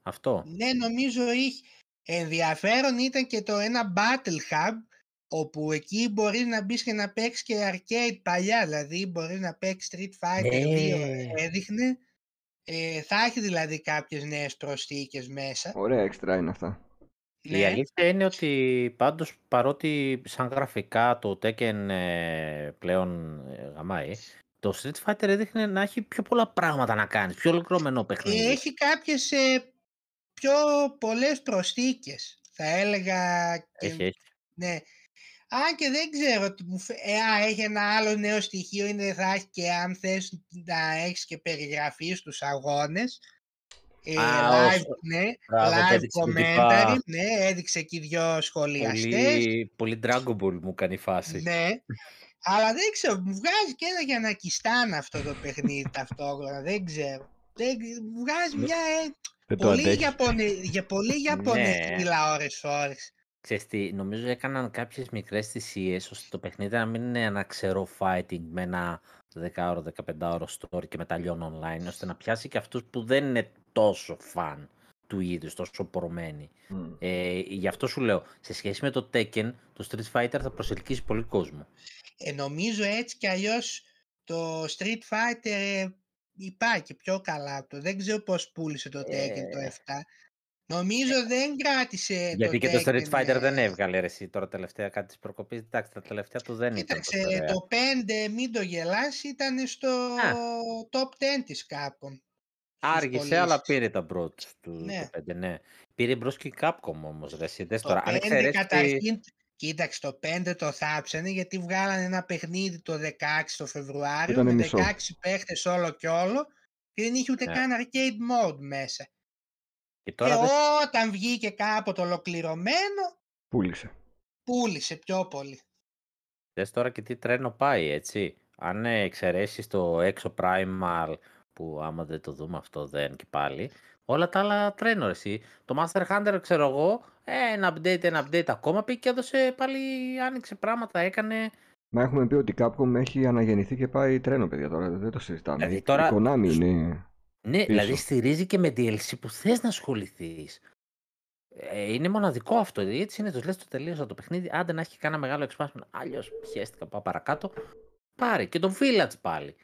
Αυτό; Ναι, νομίζω είχε. Ενδιαφέρον ήταν και το ένα Battle Hub όπου εκεί μπορείς να μπεις και να παίξεις και arcade παλιά, δηλαδή μπορείς να παίξεις Street Fighter 2 Ναι. έδειχνε. Ε, θα έχει δηλαδή κάποιες νέες προσθήκες μέσα. Ωραία έξτρα είναι αυτά. Η Ναι. αλήθεια είναι ότι πάντως παρότι σαν γραφικά το Tekken ε, πλέον ε, γαμάει, το Street Fighter έδειχνε να έχει πιο πολλά πράγματα να κάνεις, πιο ολοκληρωμένο παιχνίδι. Ε, έχει κάποιες ε, πιο πολλές προσθήκες. Θα έλεγα και, Έχει, έχει. ναι. Αν και δεν ξέρω, τι μου φε- ε, α, έχει ένα άλλο νέο στοιχείο, είναι θα έχει και αν θες να έχεις και περιγραφή στους αγώνες. Ε, Α, live, όσο- ναι, Μπράβο, live έδειξες την commentary, τυπά. ναι, έδειξε και οι δυο σχολιαστές. Πολύ, πολύ Dragon Ball μου κάνει φάση. Ναι, αλλά δεν ξέρω, μου βγάζει και ένα Γιανακιστάν αυτό το παιχνίδι ταυτόχρονα, δεν ξέρω. Δεν, μου βγάζει Ναι. μια ε, Δεν το πολύ, αντέχεις. Ιαπωνε, για πολύ Ιαπωνέζικη Ναι. τηλεόραση ώρες. Ξέρεις τι, νομίζω έκαναν κάποιες μικρές θυσίες ώστε το παιχνίδι να μην είναι ένα ξερό fighting με ένα 10ωρο, 15ωρο story και μετά λιώνει online, ώστε να πιάσει και αυτούς που δεν είναι τόσο φαν του είδους, τόσο πορωμένοι. Mm. Ε, γι' αυτό σου λέω, σε σχέση με το Tekken, το Street Fighter θα προσελκύσει πολύ κόσμο. Ε, νομίζω έτσι κι αλλιώς το Street Fighter ε, υπάρχει πιο καλά από το. Δεν ξέρω πώς πούλησε το Tekken το Ε. 7. Νομίζω δεν κράτησε Γιατί το και το Street Tekken, Fighter δεν ε, έβγαλε ρε, εσύ τώρα τελευταία κάτι της προκοπής. Εντάξει, τα τελευταία του δεν ήταν τόσο Κοίταξε, ωραία. το 5, μην το γελάσει, ήταν στο Α. top 10 της Capcom. στις Άργησε, αλλά πωλήσεις. πήρε τα μπρος του Ναι. το 5, ναι. Πήρε μπρος και η Capcom όμως, ρε, εσύ, δες Το τώρα. Αν 5 εξαιρέσεις τη- καταρχήν, κοίταξε, το 5 το θάψανε γιατί βγάλανε ένα παιχνίδι το 16 το Φεβρουάριο Ήτανε με μισό. 16 παίχτες όλο και όλο και δεν είχε ούτε Ναι. καν arcade mode μέσα. Και Και τώρα δες, όταν βγήκε κάποτε ολοκληρωμένο, Πούλησε. πούλησε πιο πολύ. δες τώρα και τι τρένο πάει, έτσι. Αν ε, εξαιρέσεις το έξω Primal, που άμα δεν το δούμε αυτό δεν και πάλι, όλα τα άλλα τρένο, ρε, εσύ. Το Master Hunter, ξέρω εγώ, ε, ένα update, ένα update ακόμα πήγε και έδωσε πάλι, άνοιξε πράγματα, έκανε... Μα έχουμε πει ότι η Capcom έχει αναγεννηθεί και πάει τρένο, παιδιά, τώρα. Δεν το συζητάμε. Δηλαδή Η- τώρα- Η Konami είναι... Ναι, πίσω. δηλαδή στηρίζει και με DLC που θες να ασχοληθείς. Ε, είναι μοναδικό αυτό. Έτσι είναι, τους λες το τελείωσα το παιχνίδι. Άντε να έχει κανένα μεγάλο expansion. Αλλιώς πιέστηκα, πάω παρακάτω. Πάρε και το Village πάλι.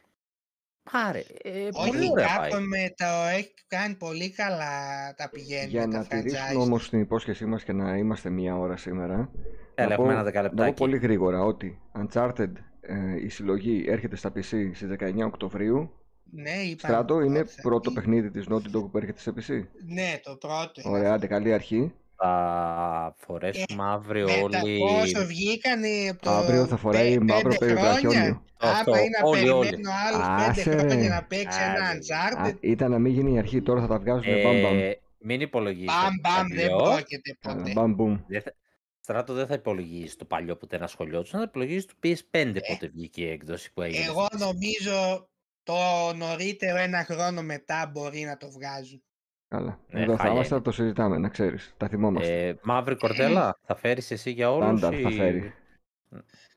Πάρε. Ε, Όχι, πολύ η ωραία πάει. Capcom με το έχει κάνει πολύ καλά τα πηγαίνει Για με να τα τηρήσουμε franchise. όμως την υπόσχεσή μας και να είμαστε μία ώρα σήμερα, Έλα, να έχουμε πω- ένα να πω δεκαλεπτάκι. πολύ γρήγορα ότι Uncharted ε, η συλλογή έρχεται στα PC στις 19 Οκτωβρίου. Ναι, είπαμε Στράτο είναι πότε θα πρώτο βγει. παιχνίδι της Naughty Dog που έρχεται σε PC. Ναι, το πρώτο. είναι Ωραία, αυτό. άντε καλή αρχή. Θα φορέσουμε αύριο Μετά όλοι. πόσο βγήκαν από το Αύριο θα φοράει πέ- μαύρο πέντε περιβραχιόνιο. χρόνια. Αυτό, Άμα είναι να όλοι, όλοι. περιμένω άλλους Άσε, πέντε ρε. χρόνια να παίξει ένα Άντε, Α, Uncharted, ήταν να μην γίνει η αρχή, τώρα θα τα βγάζουν μπαμ μπαμ. Ε, μην υπολογίσει. μπαμ μπαμ δεν πρόκειται ποτέ. Μπαμ μπουμ. Στράτο δεν θα υπολογίσει το παλιό που ήταν ένα σχολείο του, θα υπολογίσει το PS5 Ε, πότε βγήκε η έκδοση που έγινε. Εγώ στη- νομίζω το νωρίτερο ένα χρόνο μετά μπορεί να το βγάζουν. Καλά. Ναι, Εδώ θα χάλια είμαστε, είναι. θα το συζητάμε, να ξέρεις. Τα θυμόμαστε. Ε, μαύρη κορδέλα, θα φέρεις εσύ για όλους Στάνταρ θα ή... φέρει.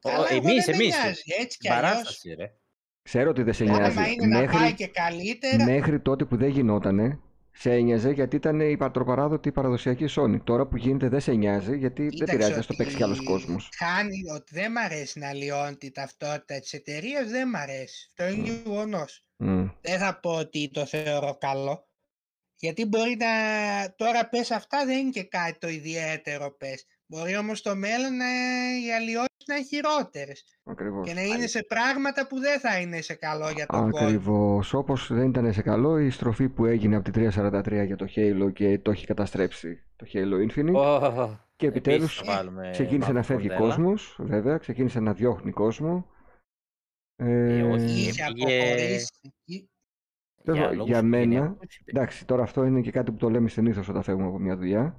Καλά, εγώ εμείς, δεν με εμείς. νοιάζει, έτσι κι αλλιώς. Παράσταση, ρε. Ξέρω ότι δεν σε νοιάζει. Άμα είναι να πάει Μέχρι, και καλύτερα, μέχρι τότε που δεν γινότανε, σε ένοιαζε γιατί ήταν η πατροπαράδοτη παραδοσιακή Sony. Τώρα που γίνεται δεν σε νοιάζει γιατί δεν κοίταξε πειράζει να στο παίξει κι άλλος ότι κόσμος. Χάνει ότι δεν μ' αρέσει να λιώνει τη ταυτότητα της εταιρείας, δεν μ' αρέσει. Αυτό είναι γεγονός. Μμ. Δεν θα πω ότι το θεωρώ καλό. Γιατί μπορεί να... Τώρα πες αυτά δεν είναι και κάτι το ιδιαίτερο πες. Μπορεί όμως στο μέλλον να... οι αλλοιώσεις να είναι χειρότερες. Ακριβώς. Και να είναι σε πράγματα που δεν θα είναι σε καλό για τον κόσμο. Ακριβώς. Όπως δεν ήταν σε καλό η στροφή που έγινε από τη 343 για το Halo και το έχει καταστρέψει το Halo Infinite. Ω, Και επίσης επιτέλους θα βάλουμε Ξεκίνησε να μαύρη φεύγει κορδέλα. κόσμος, βέβαια, ξεκίνησε να διώχνει κόσμο. Ε, Ε, όχι, Είχε Έφυγε- αποχωρήσει. Ή- τέλος Για πάντων, λόγους για μένα, οικογενειακούς, είπε. εντάξει, τώρα αυτό είναι και κάτι που το λέμε συνήθως όταν φεύγουμε από μια δουλειά ε,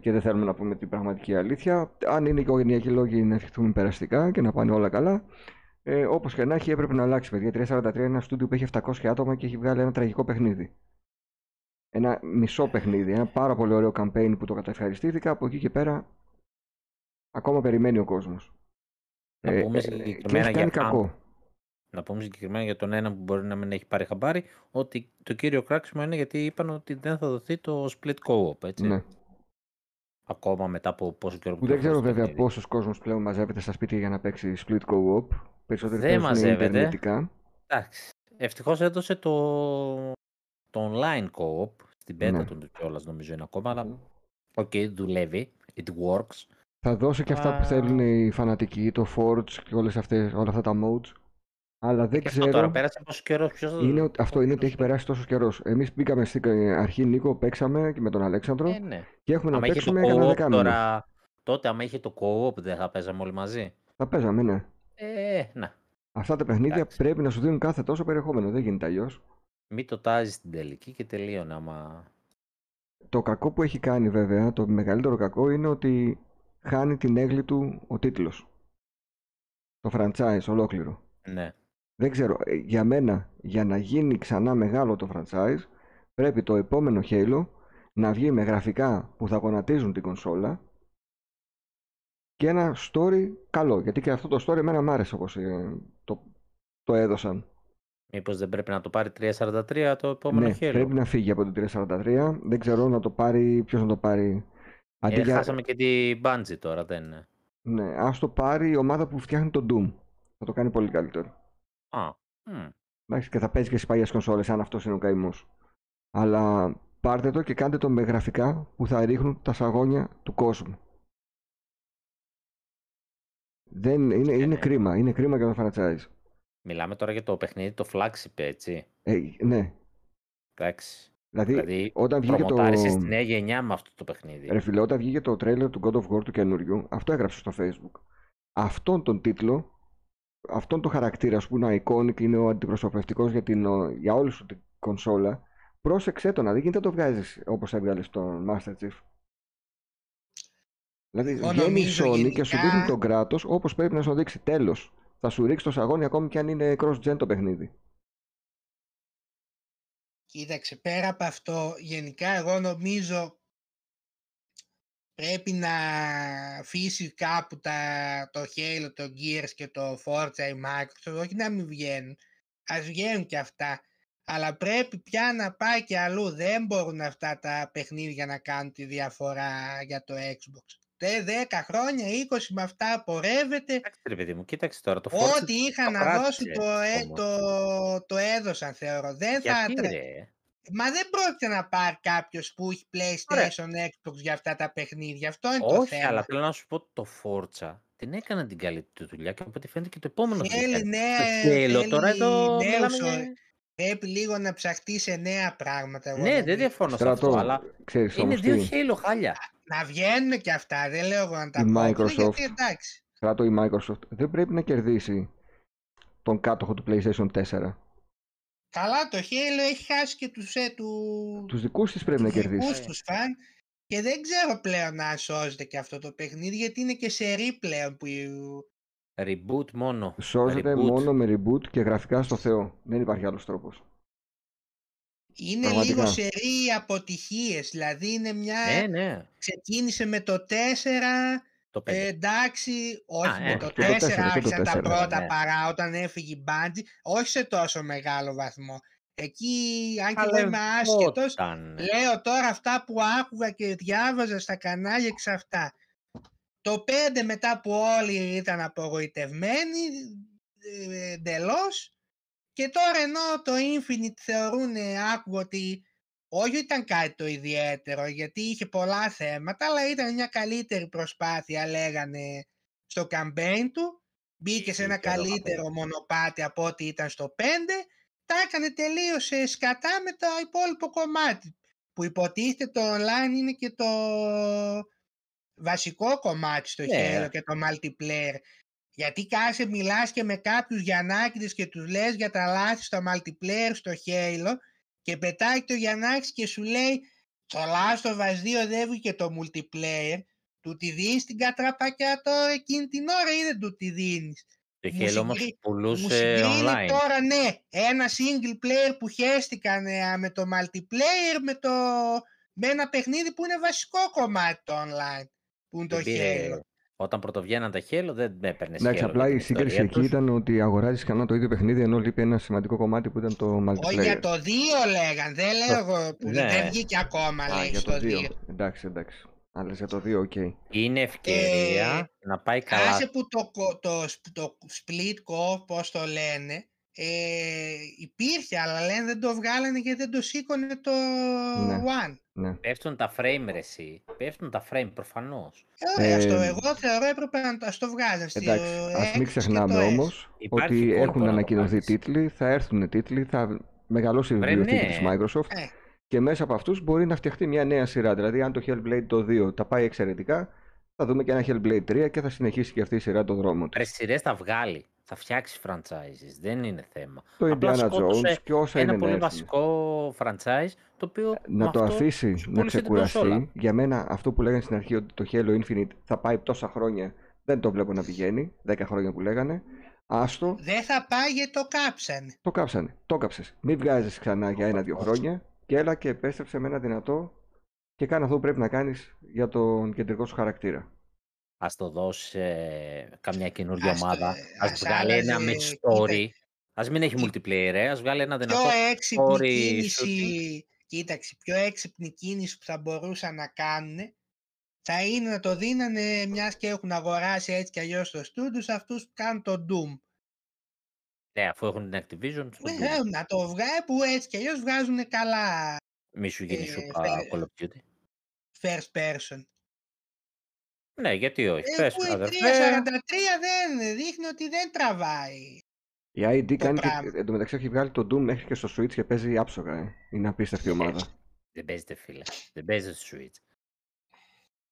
και δεν θέλουμε να πούμε την πραγματική αλήθεια. Αν είναι οικογενειακοί λόγοι να ευχηθούμε περαστικά και να πάνε όλα καλά, ε, όπως και να έχει έπρεπε να αλλάξει, παιδιά. 343 είναι ένα στούντιο που έχει 700 άτομα και έχει βγάλει ένα τραγικό παιχνίδι. Ένα μισό παιχνίδι, ένα πάρα πολύ ωραίο campaign που το καταευχαριστήθηκα. Από εκεί και πέρα, ακόμα περιμένει ο κόσμος. Να πούμε και συγκεκριμένα έχει κάνει για- κακό. Να πούμε συγκεκριμένα για τον ένα που μπορεί να μην έχει πάρει χαμπάρι ότι το κύριο κράξιμο είναι γιατί είπαν ότι δεν θα δοθεί το split co-op, έτσι. Ναι. Ακόμα μετά από πόσο καιρό Που δεν ξέρω κυκλοφόρησε το βέβαια παιχνίδι. πόσος κόσμος πλέον μαζεύεται στα σπίτια για να παίξει split co-op. Περισσότεροι Δεν παίζουν μαζεύεται. ιντερνετικά. Εντάξει. Ευτυχώς έδωσε το, το online co-op στην beta Ναι. του κιόλας νομίζω είναι ακόμα, αλλά οκ, δουλεύει, it works. Θα δώσει και αυτά που Α. θέλουν οι φανατικοί, το Forge και όλες αυτές, όλα αυτά τα modes. Αλλά δεν Και αυτό ξέρω. τώρα πέρασε πόσο καιρός, ποιος θα Είναι, ότι- αυτό είναι ότι ποιος έχει θα- περάσει τόσο καιρός. Εμείς μπήκαμε στην αρχή, Νίκο, παίξαμε και με τον Αλέξανδρο Ε, ναι. και έχουμε να Άμα είχε το παίξουμε κανένα co-op δεκάμινο. τώρα, τότε άμα είχε το co-op δεν θα παίζαμε όλοι μαζί. Θα παίζαμε, ναι. Ε, να. Αυτά τα παιχνίδια Εντάξει. πρέπει να σου δίνουν κάθε τόσο περιεχόμενο. Δεν γίνεται αλλιώς. Μην το τάζεις στην τελική και τελείωνε άμα... Το κακό που έχει κάνει βέβαια, το μεγαλύτερο κακό είναι ότι χάνει την έγκλη του ο τίτλος. Το franchise ολόκληρο. Ναι. Δεν ξέρω, ε, για μένα, για να γίνει ξανά μεγάλο το franchise, πρέπει το επόμενο Halo να βγει με γραφικά που θα γονατίζουν την κονσόλα, και ένα story καλό. Γιατί και αυτό το story εμένα μου άρεσε όπως ε, το, το έδωσαν. Μήπως δεν πρέπει να το πάρει 343 το επόμενο ναι, χέρι. πρέπει να φύγει από το 343. Δεν ξέρω να το πάρει, ποιος να το πάρει. Ε, Χάσαμε και την Bungie τώρα, δεν είναι. Ναι, ας το πάρει η ομάδα που φτιάχνει το Doom. Θα το κάνει πολύ καλύτερο. Α, μ. Εντάξει, και θα παίζεις και στι παλιές κονσόλες, αν αυτός είναι ο καημός. Αλλά πάρτε το και κάντε το με γραφικά που θα ρίχνουν τα σαγόνια του κόσμου. Δεν, είναι, είναι Ε. κρίμα, είναι κρίμα για το franchise. Μιλάμε τώρα για το παιχνίδι, το flagship, έτσι. Ε, ναι, Εντάξει. δηλαδή, Δηλαδή, όταν βγήκε το... προμοτάρισε στη νέα γενιά με αυτό το παιχνίδι. Ρε φίλε, όταν βγήκε το τρέλερ του God of War του καινούριου, αυτό έγραψε στο facebook. Αυτόν τον τίτλο, αυτόν τον χαρακτήρα που είναι iconic, είναι ο αντιπροσωπευτικός για, την, ο- για όλη σου την κονσόλα, πρόσεξε το να δει, γιατί δεν το βγάζεις όπως έβγαλες στον Master Chief. Δηλαδή Εγώ βγαίνει η νομίζω Sony και σου γενικά- δείχνει τον κράτος όπως πρέπει να σου δείξει τέλος. Θα σου ρίξει το σαγόνι ακόμη και αν είναι cross-gen το παιχνίδι. Κοίταξε, πέρα από αυτό, γενικά εγώ νομίζω πρέπει να αφήσει κάπου τα, το Halo, το Gears και το Forza η Microsoft, όχι να μην βγαίνουν, ας βγαίνουν και αυτά, αλλά πρέπει πια να πάει και αλλού, δεν μπορούν αυτά τα παιχνίδια να κάνουν τη διαφορά για το Xbox. Τε 10 χρόνια, 20 με αυτά πορεύεται, Εντάξει, ρε παιδί μου, κοίταξε τώρα. Το Forza ό,τι είχαν το να κράτησε δώσουν το, ε, όμως. το, το έδωσαν θεωρώ. Δεν θα Γιατί, τρε- ρε; Μα δεν πρόκειται να πάρει κάποιος που έχει PlayStation, Xbox για αυτά τα παιχνίδια. Αυτό είναι το Όχι, θέμα. αλλά θέλω να σου πω το Forza την έκαναν την καλύτερη δουλειά και από ό,τι φαίνεται και το επόμενο θα Θέλει την κάνει. νέα, Το Halo, τώρα θέλει εδώ νέους μιλάμε ο- για... Πρέπει λίγο να ψαχτεί σε νέα πράγματα. εγώ Ναι, δεν νομίζω. διαφωνώ σε Στρατό, αυτό, αλλά ξέρεις είναι όμως δύο τι, Halo χάλια. Να βγαίνουν και αυτά. Δεν λέω εγώ να τα Η πω. Microsoft. Γιατί εντάξει. Στράτο η Microsoft δεν πρέπει να κερδίσει τον κάτοχο του PlayStation 4. Καλά, το Halo έχει χάσει και τους, ε, του, Τους δικούς της πρέπει να τους δικούς κερδίσει. τους φαν και δεν ξέρω πλέον αν σώζεται και αυτό το παιχνίδι γιατί είναι και σε πλέον που Reboot μόνο. Σώζεται Reboot. μόνο με reboot και γραφικά στο Θεό. Δεν υπάρχει άλλος τρόπος. είναι Πραγματικά. λίγο σερή αποτυχίες. Δηλαδή είναι μια... Ναι, ναι. ξεκίνησε με το 4, Το ε, πέντε. εντάξει, όχι Α, με ε, το 4 και το 4, και το άρχισαν τα 4, πρώτα ναι. παρά όταν έφυγε η Bungie, όχι σε τόσο μεγάλο βαθμό. Εκεί, αν και εγώ είμαι Παλευόταν. άσχετος, λέω τώρα αυτά που άκουγα και διάβαζα στα κανάλια και σε αυτά. Το 5 μετά που όλοι ήταν απογοητευμένοι, ε, εντελώς, και τώρα ενώ το Infinite θεωρούν, άκουγα ότι όχι ήταν κάτι το ιδιαίτερο, γιατί είχε πολλά θέματα, αλλά ήταν μια καλύτερη προσπάθεια, λέγανε, στο campaign του. Μπήκε σε ένα Είχε ωραίο καλύτερο μονοπάτι από ό,τι ήταν στο 5. Τα έκανε τελείως ε, σκατά με το υπόλοιπο κομμάτι. Που υποτίθεται το online είναι και το βασικό κομμάτι στο Ναι. Halo και το multiplayer. Γιατί κάσε μιλάς και με κάποιους Γιαννάκηδες και τους λες για τα λάθη στο multiplayer στο Halo και πετάει το Γιαννάκης και σου λέει στο Last of Us 2 δεν βγήκε το multiplayer του τη δίνεις την κατραπακιά τώρα εκείνη την ώρα ή δεν του τη δίνεις; Το μου Halo όμως συγκρί- Μου πουλούσε συγκρίνει online. τώρα ναι ένα single player που χέστηκαν ε, με το multiplayer με, το, με ένα παιχνίδι που είναι βασικό κομμάτι το online που είναι το Δεν πήρε- Halo. Όταν πρωτοβγαίναν τα Halo δεν έπαιρνε Εντάξει, απλά η σύγκριση εκεί ήταν ότι αγοράζεις κανένα το ίδιο παιχνίδι ενώ λείπει ένα σημαντικό κομμάτι που ήταν το Όχι για multiplayer. το 2 λέγαν, δεν λέω εγώ που Ναι. δεν βγήκε ακόμα Α, λέει για στο το 2. 2. Εντάξει, εντάξει. Αλλά για το 2, οκ. Είναι ευκαιρία να πάει καλά. Άσε που το, κο- το, σπ- το split co, πώς το λένε, ε, υπήρχε, αλλά λένε δεν το βγάλανε γιατί δεν το σήκωνε το Ναι. One. Ναι. Πέφτουν τα frame ρε εσύ. Πέφτουν τα frame προφανώς. Ε, ωραία, αυτό, Ε, εγώ θεωρώ έπρεπε να το, ας το βγάζουν. στη Εντάξει, ας X μην και ξεχνάμε το S. όμως Υπάρχει ότι κόλπο έχουν να το ανακοινωθεί κάνεις. τίτλοι, θα έρθουν τίτλοι, θα μεγαλώσει η Βρε, βιβλιοθήκη ναι. της Microsoft Ε, και μέσα από αυτούς μπορεί να φτιαχτεί μια νέα σειρά. Δηλαδή αν το Hellblade το 2 τα πάει εξαιρετικά, θα δούμε και ένα Hellblade 3 και θα συνεχίσει και αυτή η σειρά το δρόμο του. Ρε σειρές θα βγάλει. Θα φτιάξει franchises. Δεν είναι θέμα. Το Απλά Indiana σκότωσε Jones και όσα Ένα είναι πολύ να έρθουν. βασικό franchise το οποίο με να το αυτό αφήσει να πούλησε την κονσόλα. ξεκουραστεί. Για μένα αυτό που λέγανε στην αρχή ότι το Halo Infinite θα πάει τόσα χρόνια, δεν το βλέπω να πηγαίνει, 10 χρόνια που λέγανε. Άστο, δεν θα πάει γιατί το κάψανε. το κάψανε. Το κάψες. Μην βγάζεις ξανά για ένα-δύο χρόνια και έλα και επέστρεψε με ένα δυνατό και κάνε αυτό που πρέπει να κάνεις για τον κεντρικό σου χαρακτήρα. ας το δώσει σε καμιά καινούργια Ας το- ομάδα, ε, ας ας βγάλει ένα άλλαζε, με κοίτα, story, ας μην έχει η- multiplayer, ε, ας βγάλει ένα πιο δυνατό έξυπνη story shooting. κίνηση, κοίταξε, πιο έξυπνη κίνηση που θα μπορούσαν να κάνουν θα είναι να το δίνανε μιας και έχουν αγοράσει έτσι κι αλλιώς το στούντιο σε αυτούς που κάνουν το Doom. Ναι, αφού έχουν την Activision, στο Ναι, Doom. να το βγάλει που έτσι κι αλλιώς βγάζουν καλά Μη σου γίνει ε, σούπα φε- Call of Duty. first person. Ναι, γιατί όχι. Ε, Πες, που η αδερφέ, 343 δεν δείχνει ότι δεν τραβάει. Η ID Το κάνει και, πράγμα. εντωμεταξύ έχει βγάλει το Doom μέχρι και στο Switch και παίζει άψογα. Ε. Είναι απίστευτη ομάδα. δεν παίζεται φίλε. Δεν παίζεται στο Switch.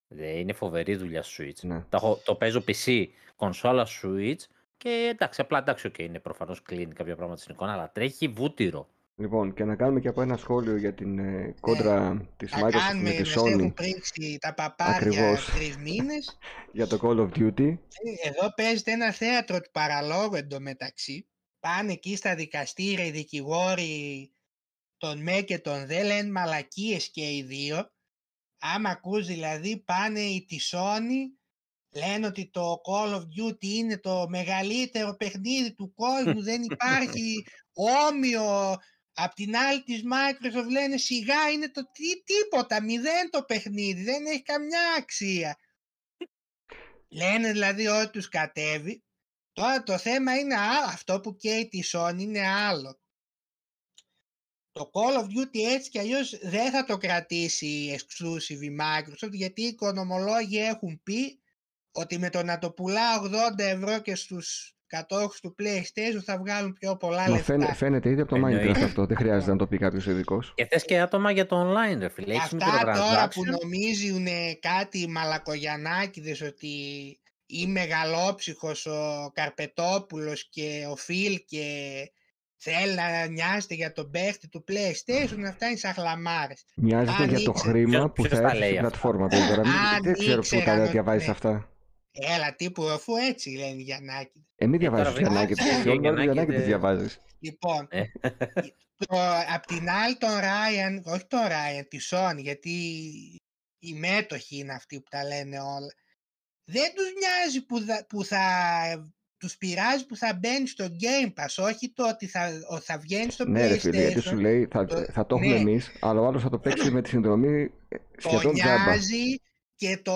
Δεν είναι φοβερή δουλειά στο Switch. Ναι. Τα έχω- το παίζω PC, κονσόλα Switch και εντάξει, απλά εντάξει, okay, είναι προφανώς κλείνει κάποια πράγματα στην εικόνα, αλλά τρέχει βούτυρο. Λοιπόν, και να κάνουμε και από ένα σχόλιο για την ε, κόντρα της Θα Microsoft Ναι. κάνουμε, με τη μας έχουν Sony πρίξει τα παπάρια Ακριβώς. τρεις μήνες. για το Call of Duty. Ε, Εδώ παίζεται ένα θέατρο του παραλόγου εντωμεταξύ. Πάνε εκεί στα δικαστήρια οι δικηγόροι των ΜΕ και των ΔΕ λένε μαλακίες και οι δύο. Άμα ακούς δηλαδή πάνε οι της Sony λένε ότι το Call of Duty είναι το μεγαλύτερο παιχνίδι του κόσμου, δεν υπάρχει όμοιο. Απ' την άλλη της Microsoft λένε σιγά είναι το τι, τίποτα, μηδέν το παιχνίδι, δεν έχει καμιά αξία. Λένε δηλαδή ότι τους κατέβει. Τώρα το θέμα είναι άλλο. Αυτό που καίει τη Sony είναι άλλο. Το Call of Duty έτσι κι αλλιώς δεν θα το κρατήσει exclusive η Microsoft γιατί οι οικονομολόγοι έχουν πει ότι με το να το πουλά 80 ευρώ και στους κατόχους του PlayStation θα βγάλουν πιο πολλά Μα λεφτά. φαίνε- φαίνεται ήδη από το Εννοείται. Minecraft αυτό. Δεν χρειάζεται να το πει κάποιος ειδικός. Και θες και άτομα για το online, ρε φίλε. Έχεις Αυτά τώρα που microtransaction. νομίζουν κάτι μαλακογιαννάκηδες ότι ή μεγαλόψυχος ο Καρπετόπουλος και ο Φιλ και θέλει να νοιάζεται για τον παίχτη του PlayStation, αυτά είναι σαχλαμάρες. Μοιάζεται Αν για το ήξερε- χρήμα Ποιος- που ποιος θα τα έρθει λέει στην αυτά; πλατφόρμα. τώρα. Μην- Αν Δεν ξέρω πού ήξεραν τα ότι- διαβάζει ναι. αυτά. Έλα τύπου αφού έτσι λένε οι Γιαννάκηδες. Ε, μην Ε, τώρα διαβάζεις βέβαια, Γιαννάκη. έτσι, Ποιο Γιαννάκη, Γιαννάκη δεν- τη διαβάζεις. Λοιπόν, Ε. το, απ' την άλλη τον Ράιαν, όχι τον Ράιαν, τη Sony, γιατί οι μέτοχοι είναι αυτοί που τα λένε όλα. Δεν τους νοιάζει που, θα- που θα, τους πειράζει που θα μπαίνει στο Game Pass, όχι το ότι θα, ότι θα βγαίνει στο Ναι, ρε φίλε, γιατί PlayStation. σου λέει θα, Το- θα το έχουμε ναι. εμείς, αλλά ο άλλος θα το παίξει με τη συνδρομή ε, Το σχεδόν τζάμπα. νοιάζει και το,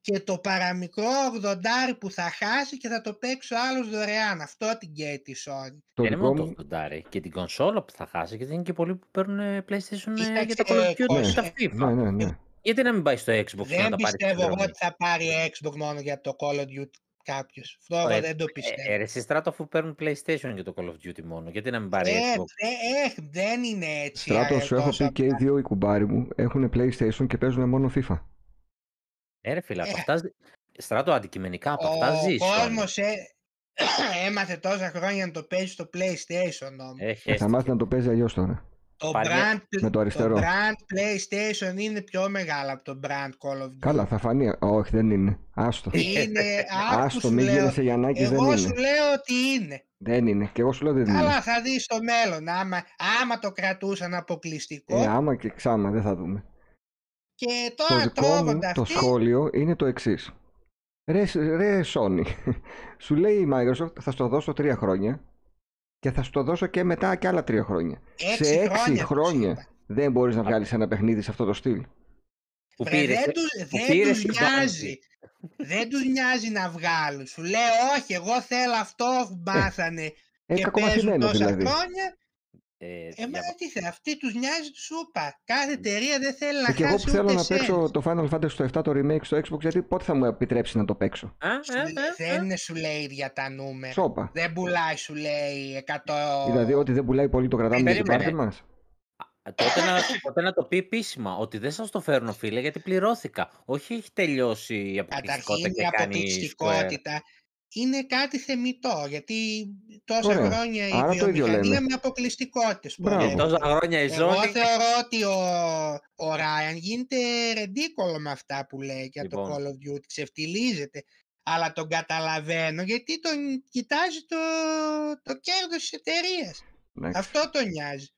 και το παραμικρό 80 που θα χάσει και θα το παίξει ο άλλος δωρεάν. Αυτό την καίει τη Sony. Το Δεν είναι δικό μόνο το μου. 80 και την κονσόλα που θα χάσει, γιατί είναι και πολλοί που παίρνουν ε, PlayStation ε, για Κοίταξε, τα Call of ε, Duty κόστα. και τα FIFA. Ναι, ναι, ναι. Γιατί να μην πάει στο Xbox και να Δεν τα πάρει πιστεύω εγώ συνδρομή. ότι θα πάρει Xbox μόνο για το Call of Duty κάποιος. Αυτό εγώ Ε, δεν το Ε, πιστεύω. ε, ρε, εσύ στράτο αφού παίρνουν PlayStation για το Call of Duty μόνο. Γιατί να μην πάρει Ε, Xbox; ε, ε, δεν είναι έτσι. Στράτο, ε, σου έχω τόσο πει και οι απλά. δύο οι κουμπάροι μου έχουν PlayStation και παίζουν μόνο FIFA. Ε, ρε φίλε, από Ε. αυτά, ζ- στράτο αντικειμενικά από αυτά ζεις. η Ο Sony. κόσμος ε, έμαθε τόσα χρόνια να το παίζει στο PlayStation όμως. Ε, Ε, θα χέστηκε. μάθει να το παίζει αλλιώς τώρα. το, πάρει brand, με το αριστερό. το brand PlayStation είναι πιο μεγάλο από το brand Call of Duty. Καλά, θα φανεί. Όχι, δεν είναι. Άστο. Είναι, άκου Άστο, σου μην λέω, γίνεσαι Γιαννάκη, δεν εγώ σου είναι. λέω ότι είναι. Δεν είναι. Και εγώ σου λέω δεν είναι. Καλά θα δεις στο μέλλον, άμα, άμα το κρατούσαν αποκλειστικό Ε, άμα και ξάμα, δεν θα δούμε. Και Το τώρα δικό μου τρώγονται το αυτοί, σχόλιο είναι το εξής. Ρε, ρε Sony, σου λέει η Microsoft θα στο δώσω τρία χρόνια και θα σου το δώσω και μετά και άλλα τρία χρόνια. έξι σε έξι χρόνια, τους χρόνια είπα. δεν μπορείς να βγάλεις ένα παιχνίδι σε αυτό το στυλ. Που Βρε, πήρες, δεν ε, τους, που δεν πήρες τους και νοιάζει. δεν τους νοιάζει να βγάλουν. Σου λέει όχι, εγώ θέλω αυτό που μάθανε Ε, και παίζουν κακομαθημένο τόσα δηλαδή. χρόνια. Ε, Ε, για- μα τι θε, αυτή τους νοιάζει τους σούπα. Κάθε εταιρεία δεν θέλει να Ε, και εγώ χάσει που θέλω ούτε να σέντ. παίξω το Final Fantasy το 7 το remake στο Xbox, γιατί πότε θα μου επιτρέψει να το παίξω; Α, Σου ε, λέει- ε, ε. Δεν είναι σου λέει για τα νούμερα. Σόπα. Δεν πουλάει σου λέει 100... Δηλαδή, ότι δεν πουλάει πολύ το κρατάμε για την Περίμενε. πάρτι μας. Α, Τότε να, τότε να το πει επίσημα ότι δεν σας το φέρνω φίλε γιατί πληρώθηκα. Όχι έχει τελειώσει η αποκλειστικότητα Καταρχήν και η κάνει Square. αποκλειστικότητα είναι κάτι θεμητό, γιατί τόσα Ωραία. χρόνια η Άρα το ίδιο βιομηχανία λέμε. με αποκλειστικότητες Μπράβο. πορεύει. Τόσα χρόνια η Εγώ Sony θεωρώ ότι ο, ο Ράιαν γίνεται ρεντίκολο με αυτά που λέει για το Λοιπόν. Call of Duty, ξεφτιλίζεται. Αλλά τον καταλαβαίνω γιατί τον κοιτάζει το, το κέρδος της εταιρείας. Εντάξει. Αυτό τον νοιάζει.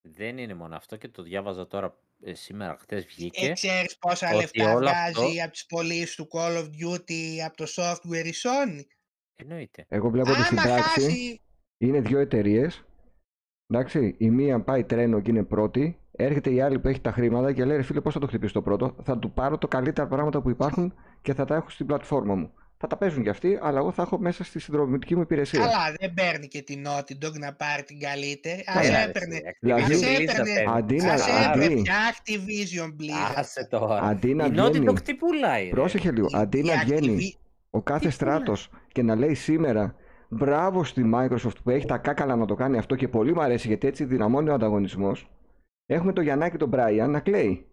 δεν είναι μόνο αυτό και το διάβαζα τώρα ε, σήμερα, χτες Ε, βγήκε. ξέρεις πόσα ότι λεφτά όλο βγάζει αυτό- από τις πωλήσεις του Call of Duty από το software η Sony; Εννοείται. Εγώ βλέπω ότι στην Άμα πράξη χάσει... είναι δύο εταιρείες. Εντάξει, η μία πάει τρένο και είναι πρώτη. Έρχεται η άλλη που έχει τα χρήματα και λέει: «Ρε Φίλε, πώς θα το χτυπήσω το πρώτο; Θα του πάρω το καλύτερα πράγματα που υπάρχουν και θα τα έχω στην πλατφόρμα μου. Θα τα παίζουν κι αυτοί, αλλά εγώ θα έχω μέσα στη συνδρομητική μου υπηρεσία. Καλά, δεν παίρνει και την Naughty Dog να πάρει την καλύτερη. Ας Καλά, έπαιρνε, Δηλαδή- ας έπαιρνε, Αντί να- ας αντί- έπαιρνε πια Activision Blizzard. Άσε τώρα. Αντί να Η Naughty βγαίνει. Dog τι πουλάει. ρε. Πρόσεχε λίγο. Η- Αντί η να βγαίνει Activi- ο κάθε Τι στράτος και να λέει σήμερα μπράβο στη Microsoft που έχει τα κάκαλα να το κάνει αυτό και πολύ μου αρέσει γιατί έτσι δυναμώνει ο ανταγωνισμός. Έχουμε το Γιαννάκη τον Brian να κλαίει.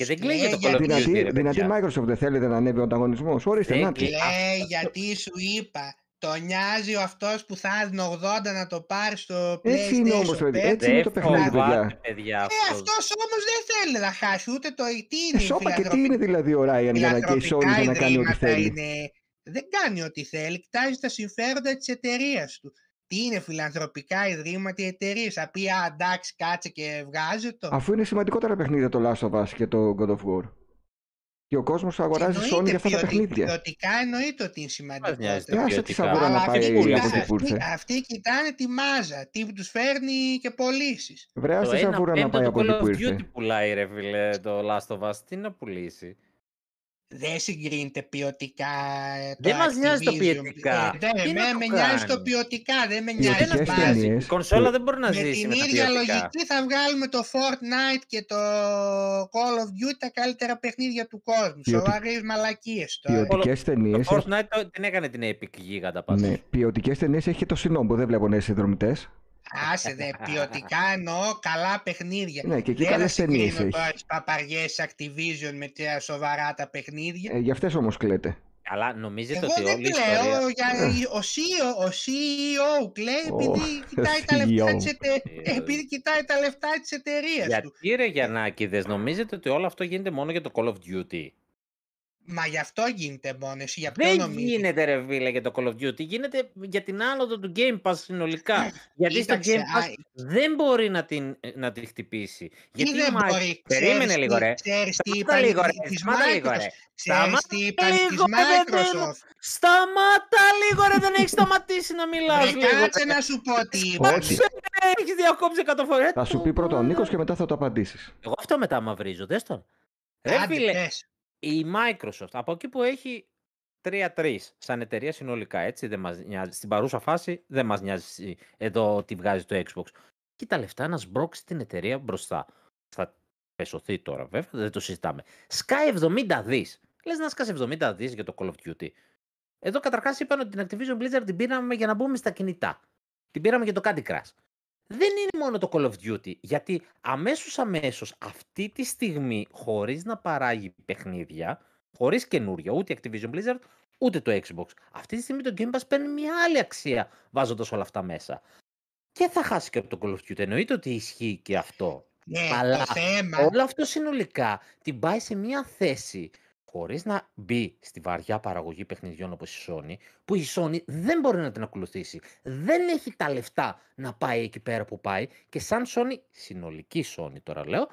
Και δεν κλαίει για το Κλαίει Call of γιατί- Duty, Δυνατή, ρε δυνατή παιδιά. Microsoft δεν θέλετε να ανέβει ο ανταγωνισμός. Ορίστε, Δεν να τη. κλαίει. Λέει γιατί σου είπα. Το νοιάζει ο αυτός που θα είναι 80 να το πάρει στο PlayStation Έτσι είναι όμως, 5. παιδί, έτσι είναι το Δεν παιχνίδι, παιδιά. φοβάται, παιδιά, Ε, αυτός. αυτός όμως δεν θέλει να χάσει ούτε το τι Ε, είναι. η σώπα και τι φιλανθρωπική- είναι δηλαδή ο Ryan για να και η Sony φιλανθρωπικά για να κάνει ό,τι ιδρύματα θέλει. είναι- Δεν κάνει ό,τι θέλει, κοιτάζει τα συμφέροντα της εταιρείας του. Τι είναι φιλανθρωπικά ιδρύματα, οι εταιρείες. Θα πει, α, εντάξει, κάτσε και βγάζει το. Αφού είναι σημαντικότερα παιχνίδια το Last of Us και το God of War. Και ο κόσμος αγοράζει Sony Εννοείται για αυτά τα ποιοτι- παιχνίδια. Ποιοτικά εννοείται ότι είναι Μας σημαντικό. νοιάζει το Ε, άσε τη ποιοτικά. σαβούρα να Αλλά πάει αυτοί, από κοιτά- ό,τι αυτοί- πούλησε. αυτοί κοιτάνε τη μάζα, τι τους φέρνει και πωλήσεις. Βρέα Το στη ένα σαβούρα να πέμπτο πάει του από Call εκεί of που ήρθε. Duty πουλάει ρε φίλε το Last of Us. Τι να πουλήσει; Δεν συγκρίνεται ποιοτικά ε, το Δεν μας νοιάζει το Activision. ποιοτικά. Ε, δεν, Τι να με, το με νοιάζει το κάνει. ποιοτικά, δεν με Ποιοτικές νοιάζει η Ποιοτικές βάση. ταινίες. Η κονσόλα το- δεν μπορεί να Με ζήσει την με τα ίδια ποιοτικά. λογική θα βγάλουμε το Fortnite και το Call of Duty τα καλύτερα παιχνίδια του κόσμου. Ποιοτι- Σοβαρές μαλακίες τώρα. Ποιοτικές Το ταινίες. Fortnite το- την έκανε την Epic γίγαντα πάντως. Ναι, ποιοτικές ταινίες έχει και το Sinnoh που δεν βλέπω νέες συνδρομητές. Άσε δε, ποιοτικά εννοώ καλά παιχνίδια. Ναι, και εκεί Δεν θα καλές ταινίες συγκρίνω έχεις. τώρα τις παπαριές Activision με τα σοβαρά τα παιχνίδια. Ε, για αυτές όμως κλαίτε. Αλλά νομίζετε Εγώ ότι δεν όλη η κλαίω, ιστορία... για, ο, CEO, ο CEO κλαίει Ω, επειδή κοιτάει τα λεφτά CEO. της ετε- Ε, επειδή κοιτάει τα λεφτά της εταιρείας του. Γιατί ρε Γιαννάκηδες, νομίζετε ότι όλο αυτό γίνεται μόνο για το Call of Duty; Μα γι' αυτό γίνεται μόνο, εσύ για ποιο Δεν νομίζεις; γίνεται ρε φίλε για το Call of Duty, γίνεται για την άνοδο του Game Pass συνολικά. Γιατί στο Κοίταξε, Game Pass α, δεν μπορεί να την, να τη χτυπήσει. Τι Γιατί δεν η Mic- μπορεί, Περίμενε ξέρεις λίγο τι- ρε. Ξέρεις τι Σταμάτα είπαν λίγο οι- ρε, της σταμάτα λίγο ρε. Microsoft. Ξέρεις Σταμάτα τι είπαν της λίγο, ρε, παιδί μου. Microsoft. Σταμάτα λίγο ρε, δεν έχεις σταματήσει να μιλάς Βρε, λίγο. κάτσε να σου πω τι είπαν. Όχι. Έχεις διακόψει 100 φορές. Θα σου πει πρώτα ο Νίκος και μετά θα το απαντήσεις. Εγώ αυτό μετά μαυρίζω, δες τον. Ρε Άντε, φίλε, πες. Η Microsoft από εκεί που έχει 3-3 σαν εταιρεία συνολικά, έτσι, δεν μας νοιάζει. Στην παρούσα φάση δεν μας νοιάζει εδώ τι βγάζει το Xbox. Και τα λεφτά να σμπρώξει την εταιρεία μπροστά. Θα πεσωθεί τώρα βέβαια, δεν το συζητάμε. Σκάει 70 δις. Λες να σκάσει 70 δις για το Call of Duty. Εδώ καταρχάς είπαν ότι την Activision Blizzard την πήραμε για να μπούμε στα κινητά. Την πήραμε για το Candy Crush. Δεν είναι μόνο το Call of Duty, γιατί αμέσως αμέσως αυτή τη στιγμή, χωρίς να παράγει παιχνίδια, χωρίς καινούρια, ούτε η Activision Blizzard, ούτε το Xbox. Αυτή τη στιγμή το Game Pass παίρνει μια άλλη αξία βάζοντας όλα αυτά μέσα. Και θα χάσει και από το Call of Duty. Εννοείται ότι ισχύει και αυτό. Ναι, Αλλά το θέμα. Όλο αυτό συνολικά την πάει σε μια θέση χωρίς να μπει στη βαριά παραγωγή παιχνιδιών όπως η Sony, που η Sony δεν μπορεί να την ακολουθήσει. Δεν έχει τα λεφτά να πάει εκεί πέρα που πάει και σαν Sony, συνολική Sony τώρα λέω,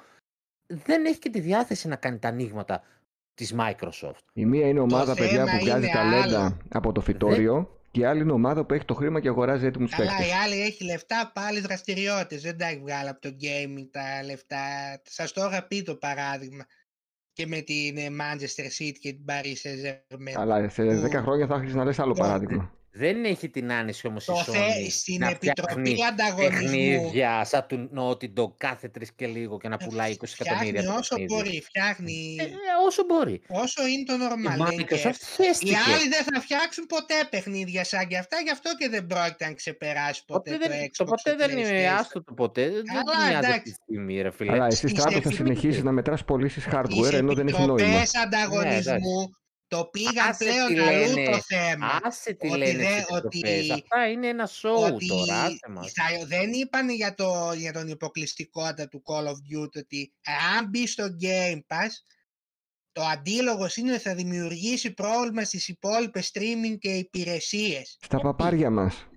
δεν έχει και τη διάθεση να κάνει τα ανοίγματα της Microsoft. Η μία είναι ομάδα παιδιά θέμα που βγάζει είναι ταλέντα άλλο. από το φυτόριο και η άλλη είναι ομάδα που έχει το χρήμα και αγοράζει έτοιμους Καλά, παίκτες. η άλλη έχει λεφτά πάλι δραστηριότητες. Δεν τα έχει βγάλει από το gaming τα λεφτά. Σας το είχα πει το παράδειγμα. Και με την ε, Manchester City και την Paris Saint-Germain. Αλλά σε 10 χρόνια θα άρχισε να λες άλλο Το- παράδειγμα. Δεν έχει την άνεση όμως η Το Sony θε, στην να Επιτροπή φτιάχνει Ανταγωνισμού παιχνίδια σαν του Naughty Dog κάθε τρεις και λίγο και να πουλάει 20 εκατομμύρια φτιάχνει το όσο παιχνίδι. μπορεί. Φτιάχνει Ε, ε, όσο μπορεί. όσο είναι το Η normal. δεν Microsoft καίει. Οι χέστηκε. άλλοι δεν θα φτιάξουν ποτέ παιχνίδια σαν και αυτά, γι' αυτό και δεν πρόκειται να ξεπεράσει ποτέ Ποτέ το δεν, Xbox. το ποτέ το δεν είναι PlayStation. άστο το ποτέ. Δεν Καλά, δεν νοιάζει αυτή εντάξει. τη στιγμή, ρε φίλε. Αλλά εσύ Στις στράτο θα επιτροπές- συνεχίσεις να μετράς πωλήσεις Τις hardware ενώ δεν έχει νόημα. επιτροπές ανταγωνισμού το πήγαν Άσε πλέον τι αλλού λένε. το θέμα. Άσε τι Ότι λένε δεν- στις επιτροπές. ότι- Αυτά είναι ένα show ότι τώρα, άσε μας. θα- δεν είπαν για, το, για τον υποκλειστικότητα του Call of Duty ότι αν μπει στο Game Pass το αντίλογος είναι ότι θα δημιουργήσει πρόβλημα στις υπόλοιπες streaming και υπηρεσίες. Στα παπάρια μας.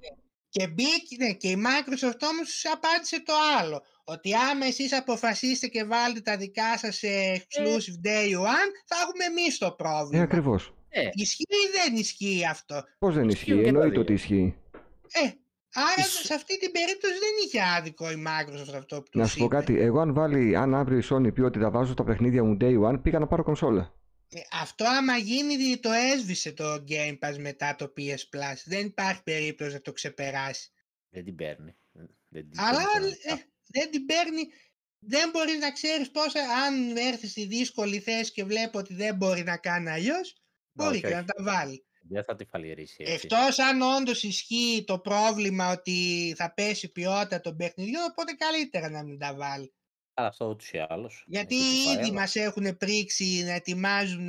Και μπήκε, ναι, και η Microsoft όμως απάντησε το άλλο. Ότι άμα εσείς αποφασίσετε και βάλετε τα δικά σας σε exclusive day one, θα έχουμε εμείς το Ε, πρόβλημα. ακριβώς. Ε, Ισχύει ή δεν ισχύει αυτό; Πώς δεν Ισχύουν ισχύει, και τα εννοείται δύο. ότι ισχύει. Ε, άρα Ισ- σε αυτή την περίπτωση δεν είχε άδικο η Microsoft αυτό που Να τους σου πω είπε. κάτι, εγώ αν βάλει, αν αύριο η Sony πει ότι τα βάζω στα παιχνίδια μου day one, πήγα να πάρω κονσόλα. Ε, Αυτό άμα γίνει το έσβησε το Game Pass μετά το PS Plus. Δεν υπάρχει περίπτωση να το ξεπεράσει. δεν την παίρνει. Δεν την Αλλά παίρνει ε, δεν την παίρνει. Δεν μπορείς να ξέρεις πόσα, αν έρθει στη δύσκολη θέση και βλέπω ότι δεν μπορεί να κάνει αλλιώς, μπορεί Όχι, και όχι. να τα βάλει. Δεν θα τη φαλυρίσει έτσι. Εκτός αν όντως ισχύει το πρόβλημα ότι θα πέσει η ποιότητα των παιχνιδιών, οπότε καλύτερα να μην τα βάλει. Αλλά αυτό ούτως ή άλλως. Γιατί Έτσι το πάει, ήδη αλλά- μας έχουν πρίξει να ετοιμάζουν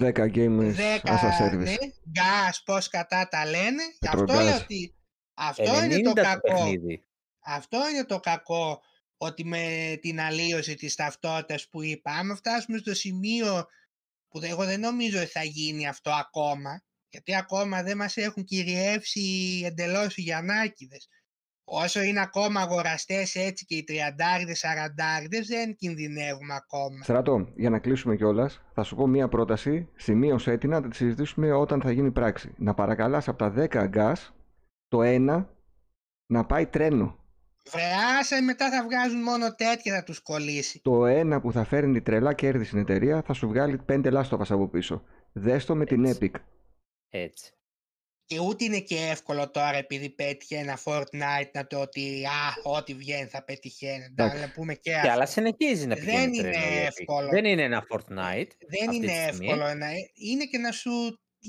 10 games 10 as a service. ναι, gas, πώς κατά τα λένε. Γι' αυτό Petrogas. λέω ότι αυτό 90 είναι το κακό. παιχνίδι. Αυτό είναι το κακό ότι με την αλλίωση της ταυτότητας που είπα, άμα φτάσουμε στο σημείο που δε- εγώ δεν νομίζω ότι θα γίνει αυτό ακόμα, γιατί ακόμα δεν μας έχουν κυριεύσει εντελώς οι Γιαννάκηδες. Όσο είναι ακόμα αγοραστές έτσι και οι τριαντάριδες, σαραντάριδες δεν κινδυνεύουμε ακόμα. Στράτο, για να κλείσουμε κιόλας, θα σου πω μία πρόταση. Σημείωσέ την να τη συζητήσουμε όταν θα γίνει πράξη. Να παρακαλάς από τα 10 gas το ένα να πάει τρένο. Βρεάσα μετά θα βγάζουν μόνο τέτοια θα τους κολλήσει. Το ένα που θα φέρνει τρελά κέρδη στην εταιρεία θα σου βγάλει 5 λάστοβας από πίσω. Δες το με την Έτσι. Epic. Έτσι. Και ούτε είναι και εύκολο τώρα επειδή πέτυχε ένα Fortnite να το ότι α, ό,τι βγαίνει θα πετυχαίνει. Εντάξει. Να πούμε και Και αυτό. αλλά συνεχίζει να Δεν πηγαίνει είναι τρένο, η Epic. εύκολο. Δεν είναι ένα Fortnite. Δεν αυτή είναι τη στιγμή. εύκολο. Να... Είναι και να σου...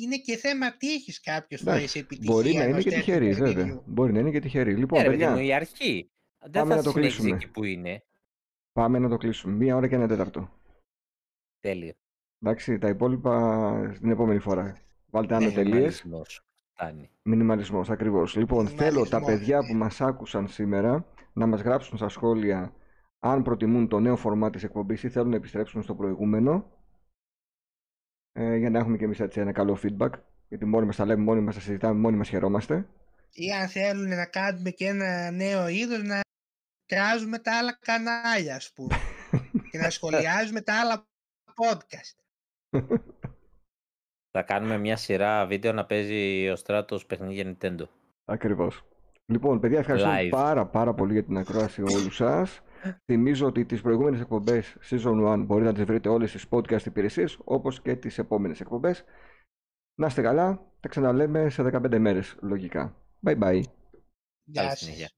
Είναι και θέμα τύχης κάποιες φορές Εντάξει, η επιτυχία. Μπορεί να είναι ενός και τέτοιου τυχερής, βέβαια. παιχνιδιού. Μπορεί να είναι και τυχερή. Λοιπόν, Ε, ρε παιδί παιδιά, μου, η αρχή. Δεν Πάμε θα να το συνεχίζει κλείσουμε. εκεί που είναι. πάμε να το κλείσουμε. Μία ώρα και ένα τέταρτο. Τέλειο. Εντάξει, τα υπόλοιπα στην επόμενη φορά. Βάλτε άνω Ναι, τελείες. Μινιμαλισμός. Φτάνει. Μινιμαλισμός, ακριβώς. Λοιπόν, θέλω τα Μινιμαλισμός, παιδιά ναι. που μας άκουσαν σήμερα να μας γράψουν στα σχόλια αν προτιμούν το νέο φορμά της εκπομπής ή θέλουν να επιστρέψουν στο προηγούμενο ε, για να έχουμε και εμείς έτσι ένα καλό feedback γιατί μόνοι μας τα λέμε, μόνοι μας τα συζητάμε, μόνοι μας χαιρόμαστε. Ή αν θέλουν να κάνουμε και ένα νέο είδος να κράζουμε τα άλλα κανάλια ας πούμε. και να σχολιάζουμε τα άλλα podcast. Θα κάνουμε μια σειρά βίντεο να παίζει ο Στράτος παιχνίδια Nintendo. Ακριβώς. Λοιπόν, παιδιά, ευχαριστώ Live. πάρα πάρα πολύ για την ακρόαση όλους σας. Θυμίζω ότι τις προηγούμενες εκπομπές Season 1 μπορείτε να τις βρείτε όλες στις podcast υπηρεσίες, όπως και τις επόμενες εκπομπές. Να είστε καλά, τα ξαναλέμε σε 15 μέρες, λογικά. Bye bye. Γεια Καλή σας. συνέχεια.